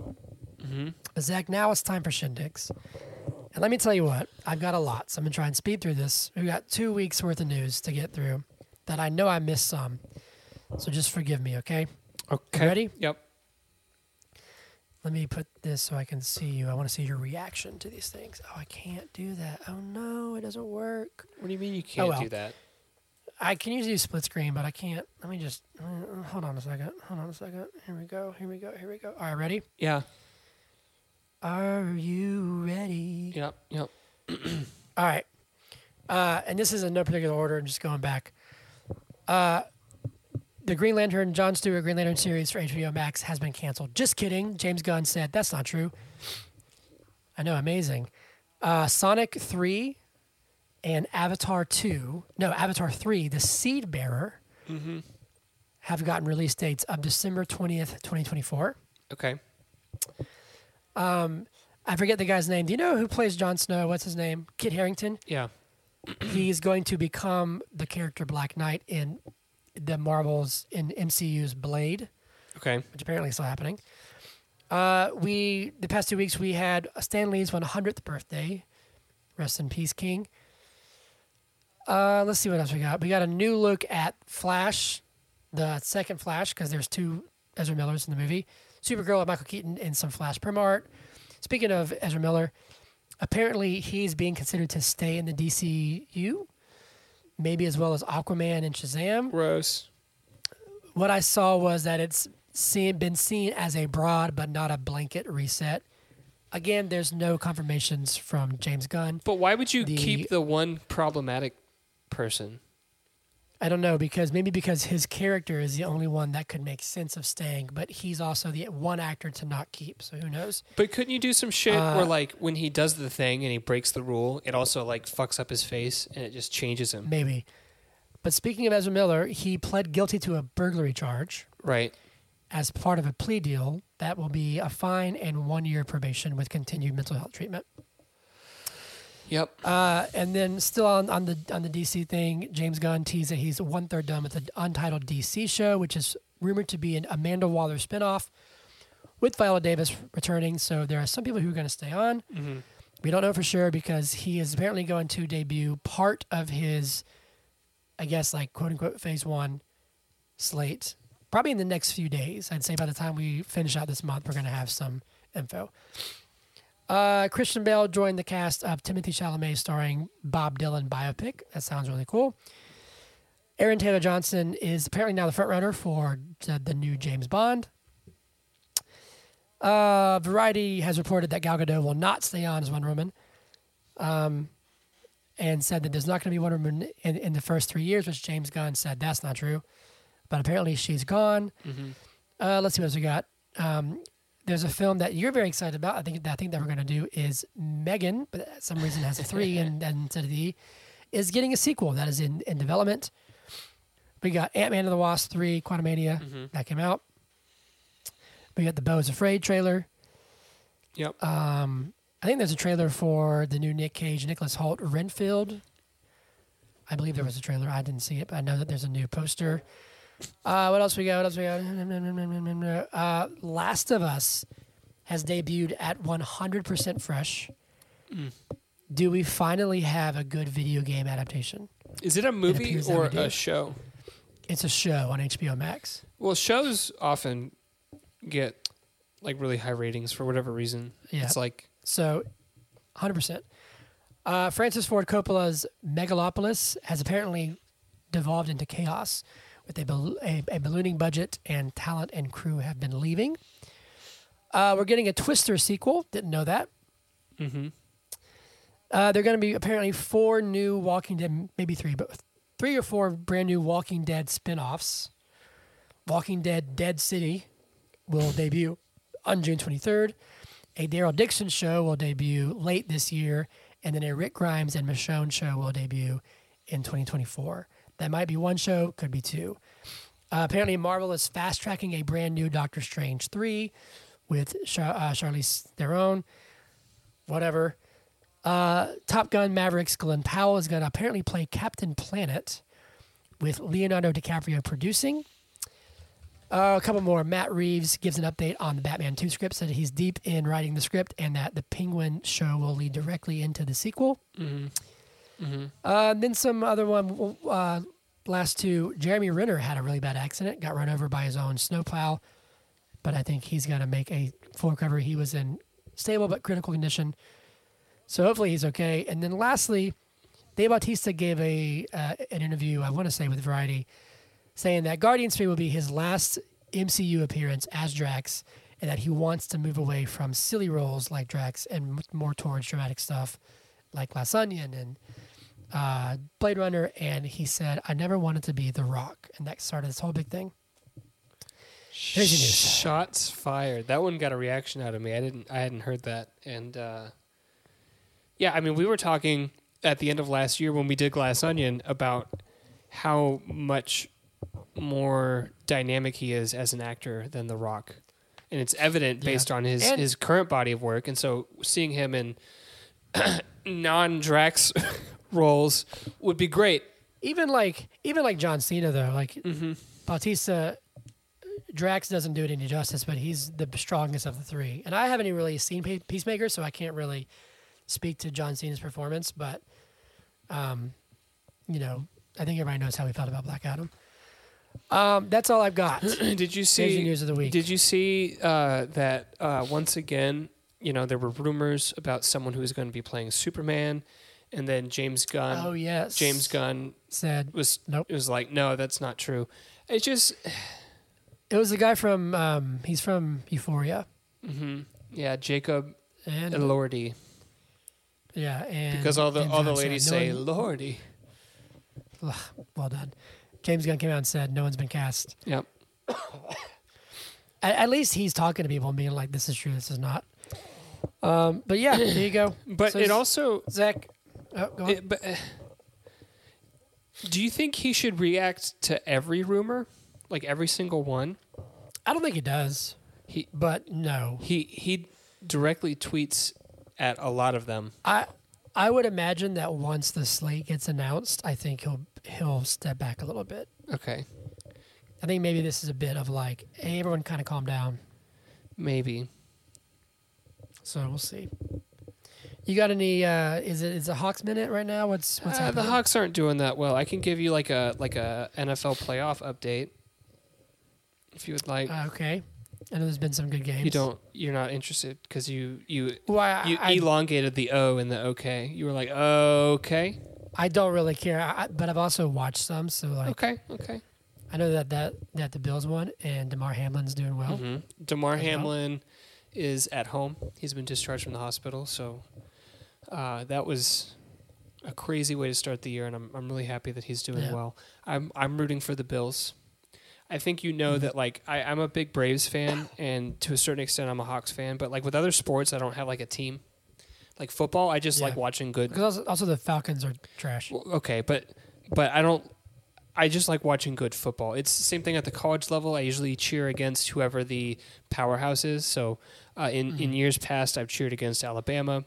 Mm-hmm. But Zach, now it's time for Shindigs. And let me tell you what, I've got a lot, so I'm gonna try and speed through this. We've got two weeks worth of news to get through that I know I missed some. So just forgive me, okay? Okay. ready? Yep. Let me put this so I can see you. I want to see your reaction to these things. Oh, I can't do that. Oh no, it doesn't work. What do you mean you can't well. do that? I can usually do split screen, but I can't. Let me just uh, hold on a second. Hold on a second. Here we go. Here we go. Here we go. All right, ready? Yeah. Are you ready? Yep. Yep. All right. Uh, and this is in no particular order. I'm just going back. Uh, the Green Lantern, John Stewart Green Lantern series for HBO Max has been canceled. Just kidding. James Gunn said that's not true. I know, amazing. Uh, Sonic 3 and Avatar 2, no, Avatar 3, The Seed Bearer, Mm-hmm. have gotten release dates of December 20th, 2024. Okay. Um, I forget the guy's name. Do you know who plays Jon Snow? What's his name? Kit Harington. Yeah. He's going to become the character Black Knight in the Marvels in MCU's Blade, Okay. which apparently is still happening. Uh, we the past two weeks we had Stan Lee's 100th birthday. Rest in peace, King. Uh, let's see what else we got. We got a new look at Flash, the second Flash, because there's two Ezra Millers in the movie. Supergirl and Michael Keaton in some Flash prim art. Speaking of Ezra Miller, apparently he's being considered to stay in the DCU, maybe as well as Aquaman and Shazam. Gross. What I saw was that it's seen, been seen as a broad but not a blanket reset. Again, there's no confirmations from James Gunn. But why would you The- keep the one problematic person? I don't know because maybe because his character is the only one that could make sense of staying, but he's also the one actor to not keep. So who knows? But couldn't you do some shit Uh, where like when he does the thing and he breaks the rule, it also like fucks up his face and it just changes him. Maybe. But speaking of Ezra Miller, he pled guilty to a burglary charge Right. as part of a plea deal that will be a fine and one year probation with continued mental health treatment. Yep. Uh, and then still on, on the on the DC thing, James Gunn teased that he's one third done with the untitled DC show, which is rumored to be an Amanda Waller spinoff with Viola Davis returning. So there are some people who are going to stay on. Mm-hmm. We don't know for sure because he is apparently going to debut part of his, I guess, like quote unquote phase one slate probably in the next few days. I'd say by the time we finish out this month, we're going to have some info. Uh, Christian Bale joined the cast of Timothée Chalamet starring Bob Dylan biopic. That sounds really cool. Aaron Taylor Johnson is apparently now the frontrunner for the, new James Bond. Uh, Variety has reported that Gal Gadot will not stay on as Wonder Woman, um, and said that there's not going to be Wonder Woman in, in the first three years, which James Gunn said that's not true. But apparently she's gone. Mm-hmm. Uh, let's see what else we got. Um, there's a film that you're very excited about. I think that I think that we're going to do is Megan, but for some reason has a three and, and instead of the E, is getting a sequel that is in, in development. We got Ant Man and the Wasp three, Quantumania Mm-hmm. that came out. We got the Beau is Afraid trailer. Yep. Um, I think there's a trailer for the new Nick Cage, Nicholas Hoult, Renfield. I believe there was a trailer. I didn't see it, but I know that there's a new poster. Uh, what else we got? What else we got? Uh, Last of Us has debuted at 100% fresh. Mm. Do we finally have a good video game adaptation? Is it a movie that or a show? It's a show on HBO Max. Well, shows often get like really high ratings for whatever reason. Yeah. It's like So, 100%. Uh, Francis Ford Coppola's Megalopolis has apparently devolved into chaos with a, a, a ballooning budget and talent and crew have been leaving. Uh, we're getting a Twister sequel. Didn't know that. mm-hmm. Uh, they're going to be apparently four new Walking Dead, maybe three, but three or four brand new Walking Dead spin offs. Walking Dead Dead City will debut on June 23rd. A Daryl Dixon show will debut late this year, and then a Rick Grimes and Michonne show will debut in 2024. That might be one show, could be two. Uh, apparently, Marvel is fast tracking a brand new Doctor Strange 3 with Char- uh, Charlize Theron. Whatever. Uh, Top Gun Mavericks Glenn Powell is going to apparently play Captain Planet with Leonardo DiCaprio producing. Uh, a couple more. Matt Reeves gives an update on the Batman 2 script, said he's deep in writing the script and that the Penguin show will lead directly into the sequel. Mm-hmm. Uh, then some other one. Uh, last two. Jeremy Renner had a really bad accident, got run over by his own snowplow, but I think he's going to make a full recovery. He was in stable but critical condition, so hopefully he's okay. And then lastly, Dave Bautista gave a uh, an interview. I want to say with Variety, saying that Guardians Three will be his last MCU appearance as Drax, and that he wants to move away from silly roles like Drax and more towards dramatic stuff like Glass Onion and uh, Blade Runner, and he said, "I never wanted to be The Rock," and that started this whole big thing. Here's your news. Shots fired. That one got a reaction out of me. I didn't. I hadn't heard that. And uh, yeah, I mean, we were talking at the end of last year when we did Glass Onion about how much more dynamic he is as an actor than The Rock, and it's evident Yeah. based on his And- his current body of work. And so, seeing him in non Drax roles would be great. Even like even like John Cena though, like Mm-hmm. Bautista, Drax doesn't do it any justice, but he's the strongest of the three. And I haven't even really seen Pe- Peacemaker, so I can't really speak to John Cena's performance. But, um, you know, I think everybody knows how we felt about Black Adam. Um, that's all I've got. Did you see news of the week. Did you see uh, that uh, once again? You know, there were rumors about someone who was going to be playing Superman, and then James Gunn. oh yes, James Gunn said was Nope. It was like, no, that's not true. It just, it was the guy from um, he's from Euphoria, Mm-hmm. yeah, Jacob Elordi. yeah, and because all the all the said, ladies "No say one- Lordy. well done. James Gunn came out and said no one's been cast. Yep. At, at least he's talking to people and being like, "This is true. This is not." Um, but yeah, there you go. But So it also, Zach, oh, go on. it, but, uh, do you think he should react to every rumor, like every single one? I don't think he does, He but no, he he directly tweets at a lot of them. I I would imagine that once the slate gets announced, I think he'll he'll step back a little bit. Okay, I think maybe this is a bit of like, hey, everyone, kind of calm down. maybe. So we'll see. You got any? Uh, is it is it Hawks minute right now? What's what's Uh, the happening? Hawks aren't doing that well. I can give you like a like a NFL playoff update if you would like. Uh, okay, I know there's been some good games. you don't. You're not interested because you you Well, I, you I, elongated the O in the okay. You were like okay, I don't really care, I, but I've also watched some. So like, okay, okay. I know that that that the Bills won and Damar Hamlin's doing well. hmm Damar as well. Hamlin is at home. He's been discharged from the hospital, so uh, that was a crazy way to start the year, and I'm I'm really happy that he's doing Yeah. well. I'm I'm rooting for the Bills. I think you know Mm-hmm. that like I, I'm a big Braves fan, and to a certain extent I'm a Hawks fan. But like with other sports, I don't have like a team. Like football, I just Yeah. like watching good. Because also, also the Falcons are trash. Well, okay, but but I don't. I just like watching good football. It's the same thing at the college level. I usually cheer against whoever the powerhouse is. So uh, in Mm-hmm. in years past, I've cheered against Alabama.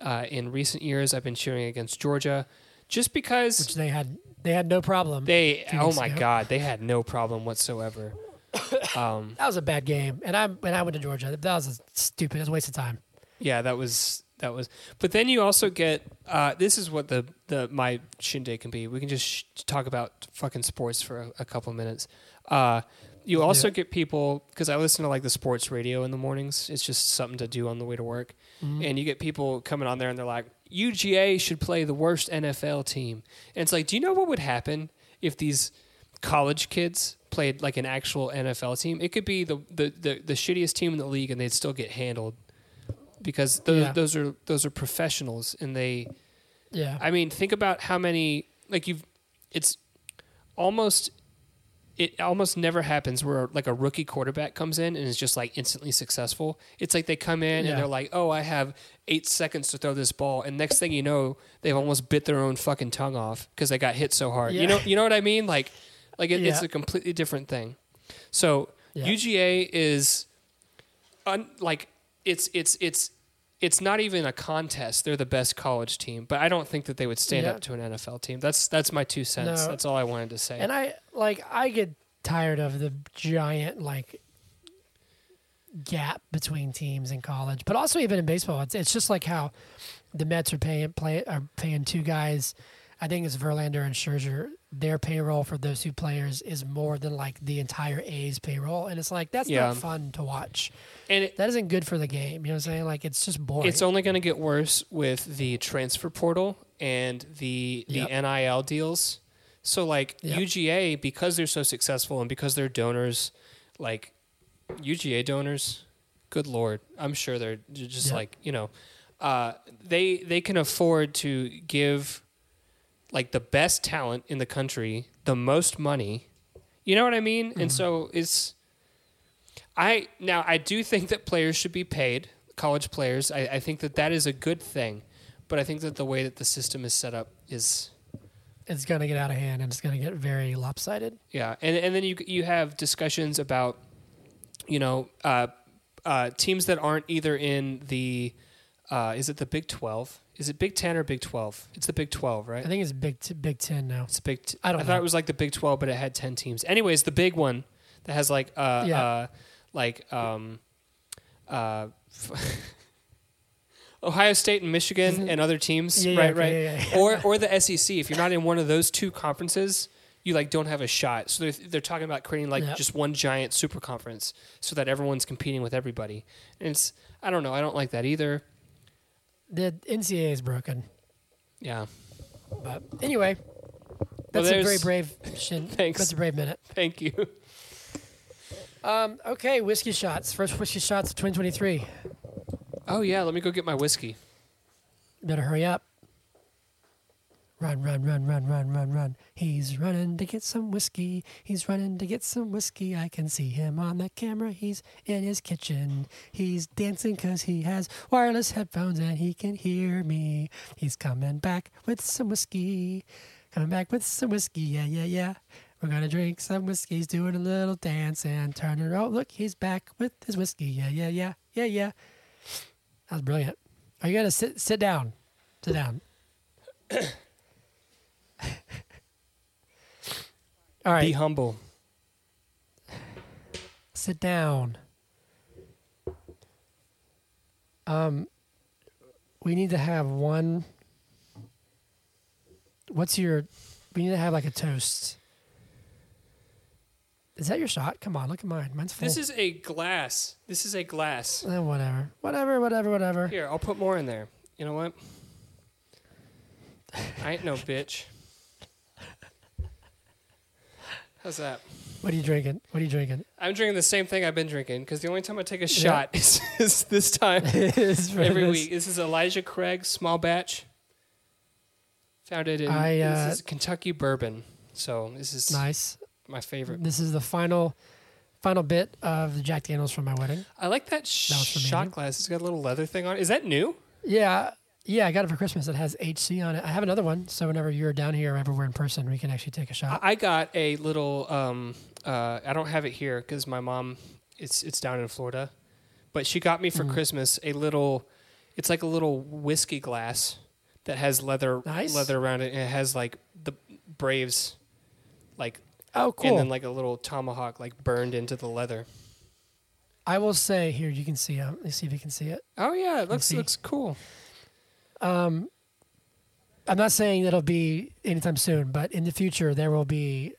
Uh, in recent years, I've been cheering against Georgia, just because which they had they had no problem. they. Oh my ago. God, they had no problem whatsoever. Um, that was a bad game, and I when I went to Georgia, that was a stupid. It was a waste of time. Yeah, that was that was. But then you also get uh, this is what the the my shindig can be. We can just sh- talk about fucking sports for a, a couple minutes. Uh, you also it. get people because I listen to like the sports radio in the mornings. It's just something to do on the way to work, mm-hmm. and you get people coming on there and they're like, UGA should play the worst NFL team, and it's like, do you know what would happen if these college kids played like an actual NFL team? It could be the the the, the shittiest team in the league, and they'd still get handled because those, Yeah. those are those are professionals and they Yeah, I mean think about how many like you've it's almost it almost never happens where like a rookie quarterback comes in and is just like instantly successful. It's like they come in Yeah. and they're like, "Oh, I have eight seconds to throw this ball," and next thing you know, they've almost bit their own fucking tongue off because they got hit so hard. You know, you know what I mean? Like, like it, it's a completely different thing. So Yeah. UGA is, un, like, it's it's it's it's not even a contest. They're the best college team, but I don't think that they would stand Yeah. up to an NFL team. That's that's my two cents. No. That's all I wanted to say. And I like I get tired of the giant like gap between teams in college, but also even in baseball. It's it's just like how the Mets are paying play are paying two guys. I think it's Verlander and Scherzer. Their payroll for those two players is more than like the entire A's payroll, and it's like that's Yeah. not fun to watch. and it, That isn't good for the game. You know what I'm saying? Like it's just boring. it's only going to get worse with the transfer portal and the the Yep. NIL deals. So like Yep. UGA because they're so successful and because they're donors like UGA donors, good lord, I'm sure they're just Yep. like, you know, uh, they they can afford to give like the best talent in the country the most money. You know what I mean? And so it's I now I do think that players should be paid, college players. I, I think that that is a good thing, but I think that the way that the system is set up is it's gonna get out of hand and it's gonna get very lopsided. yeah. And and then you you have discussions about you know uh, uh, teams that aren't either in the uh, is it the Big Twelve? Is it Big Ten or Big Twelve? It's the Big Twelve, right? I think it's Big T- Big Ten now. It's a big. T- I don't I thought it was like the Big Twelve, but it had ten teams. Anyways, the big one that has like uh, Yeah. uh like um uh Ohio State and Michigan Isn't- and other teams, Yeah, yeah, right? okay, right. yeah, yeah. Or or the SEC. If you're not in one of those two conferences, you like don't have a shot. So they're they're talking about creating like Yeah. just one giant super conference so that everyone's competing with everybody. And it's I don't know. I don't like that either. The NCAA is broken. Yeah. But anyway, that's a very brave shin. Thanks. That's a brave minute. Thank you. Um, okay, whiskey shots. First whiskey shots of 2023. Oh yeah. Let me go get my whiskey. Better hurry up. Run, run, run, run, run, run, run. He's running to get some whiskey. He's running to get some whiskey. I can see him on the camera. He's in his kitchen. He's dancing because he has wireless headphones and he can hear me. He's coming back with some whiskey. Coming back with some whiskey. Yeah, yeah, yeah. We're going to drink some whiskey. He's doing a little dance and turn it. Oh, look, he's back with his whiskey. Yeah, yeah, yeah. Yeah, yeah. That was brilliant. Are you going to sit, sit down? Sit down. All right. Be humble. Sit down. Um, we need to have one. What's your? We need to have like a toast. Is that your shot? Come on, look at mine. Mine's full. This is a glass. This is a glass. Eh, whatever, whatever, whatever, whatever. Here, I'll put more in there. You know what? I ain't no bitch. How's that? What are you drinking? What are you drinking? I'm drinking the same thing I've been drinking because the only time I take a shot is, is this time It's for every this. week. This is Elijah Craig small batch. Found it in I, uh, this is Kentucky bourbon. So this is Nice. my favorite. This is the final, final bit of the Jack Daniels from my wedding. I like that, was shot glass. It's got a little leather thing on it. Is that new? Yeah, yeah, I got it for Christmas. It has HC on it. I have another one, so whenever you're down here or everywhere in person, we can actually take a shot. I got a little. Um, uh, I don't have it here because my mom, it's it's down in Florida, but she got me for Mm. Christmas a little. It's like a little whiskey glass that has leather Nice. leather around it, and it has like the Braves, like oh, cool. and then like a little tomahawk like burned into the leather. I will say here, you can see. Um, let me see if you can see it. Oh yeah, it looks looks cool. Um, I'm not saying that'll be anytime soon, but in the future there will be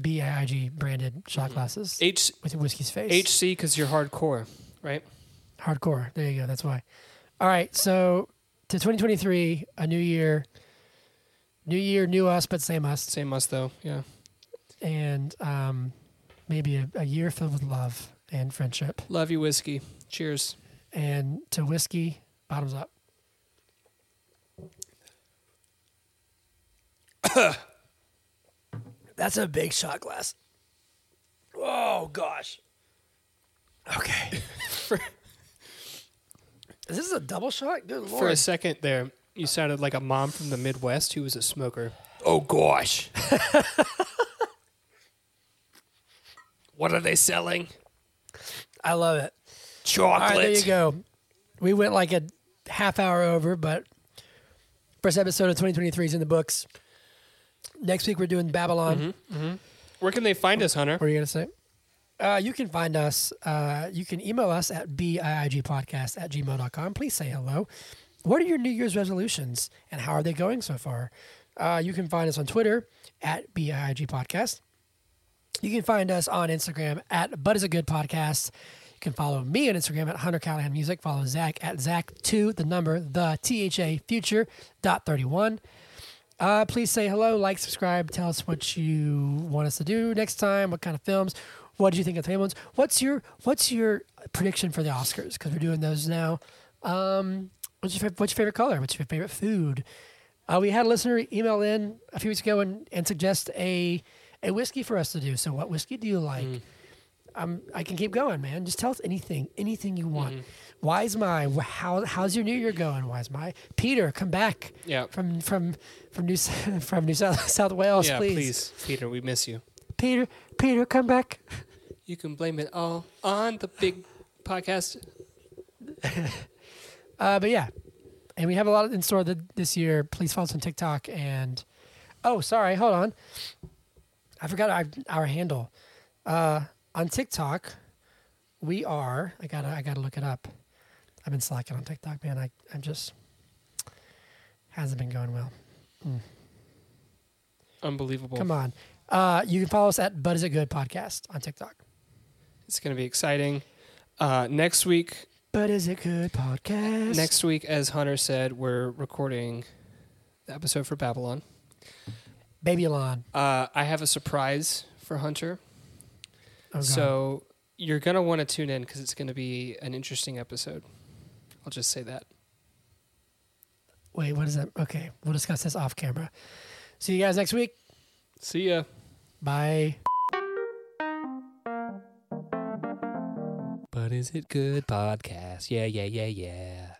BIG branded shot glasses H with whiskey's face. HC because you're hardcore, right? Hardcore. There you go. That's why. All right. So to 2023, a new year, new year, new us, but same us, Same us though. Yeah. and um, maybe a, a year filled with love and friendship. Love you, whiskey. Cheers. And to whiskey, bottoms up. That's a big shot glass. Oh gosh. Okay. Is this a double shot? Good lord. For a second there, you sounded like a mom from the Midwest who was a smoker. Oh gosh. what are they selling? I love it. Chocolate. All right, there you go. We went like a half hour over, but first episode of 2023 is in the books. Next week we're doing Babylon. Where can they find us, Hunter? What are you gonna say? Uh, you can find us. Uh, you can email us at biigpodcast at gmail.com. Please say hello. What are your New Year's resolutions and how are they going so far? Uh, you can find us on Twitter at biig podcast. You can find us on Instagram at But Is a Good Podcast. You can follow me on Instagram at Hunter Callahan Music. Follow Zach at Zach2, the number, the THA future dot 31. Uh, please say hello, like, subscribe, tell us what you want us to do next time, what kind of films, what do you think of the ones? What's your what's your prediction for the Oscars? Because we're doing those now. Um, what's your what's your favorite color? What's your favorite food? Uh, we had a listener email in a few weeks ago and, and suggest a a whiskey for us to do. So, what whiskey do you like? Um, I can keep going, man. Just tell us anything, anything you want. Why is my how how's your New Year going? Why is my Peter come back? Yeah. from from from New from New South South Wales, yeah, please. please. Peter, we miss you. Peter, Peter, come back. You can blame it all on the big podcast. Uh, but yeah, and we have a lot in store th- this year. Please follow us on TikTok and oh, sorry, hold on, I forgot our, our handle uh, on TikTok. We are. I gotta. I gotta look it up. I've been slacking on TikTok, man. I. I'm just hasn't been going well. Unbelievable. Come on. Uh, you can follow us at But Is It Good Podcast on TikTok. It's going to be exciting. Uh, next week, But Is It Good Podcast. next week, as Hunter said, we're recording the episode for Babylon. Babylon. Uh, I have a surprise for Hunter. So you're going to want to tune in because it's going to be an interesting episode. I'll just say that. Wait, what is that? Okay, we'll discuss this off camera. See you guys next week. See ya. Bye. But is it good podcast? Yeah, yeah, yeah, yeah.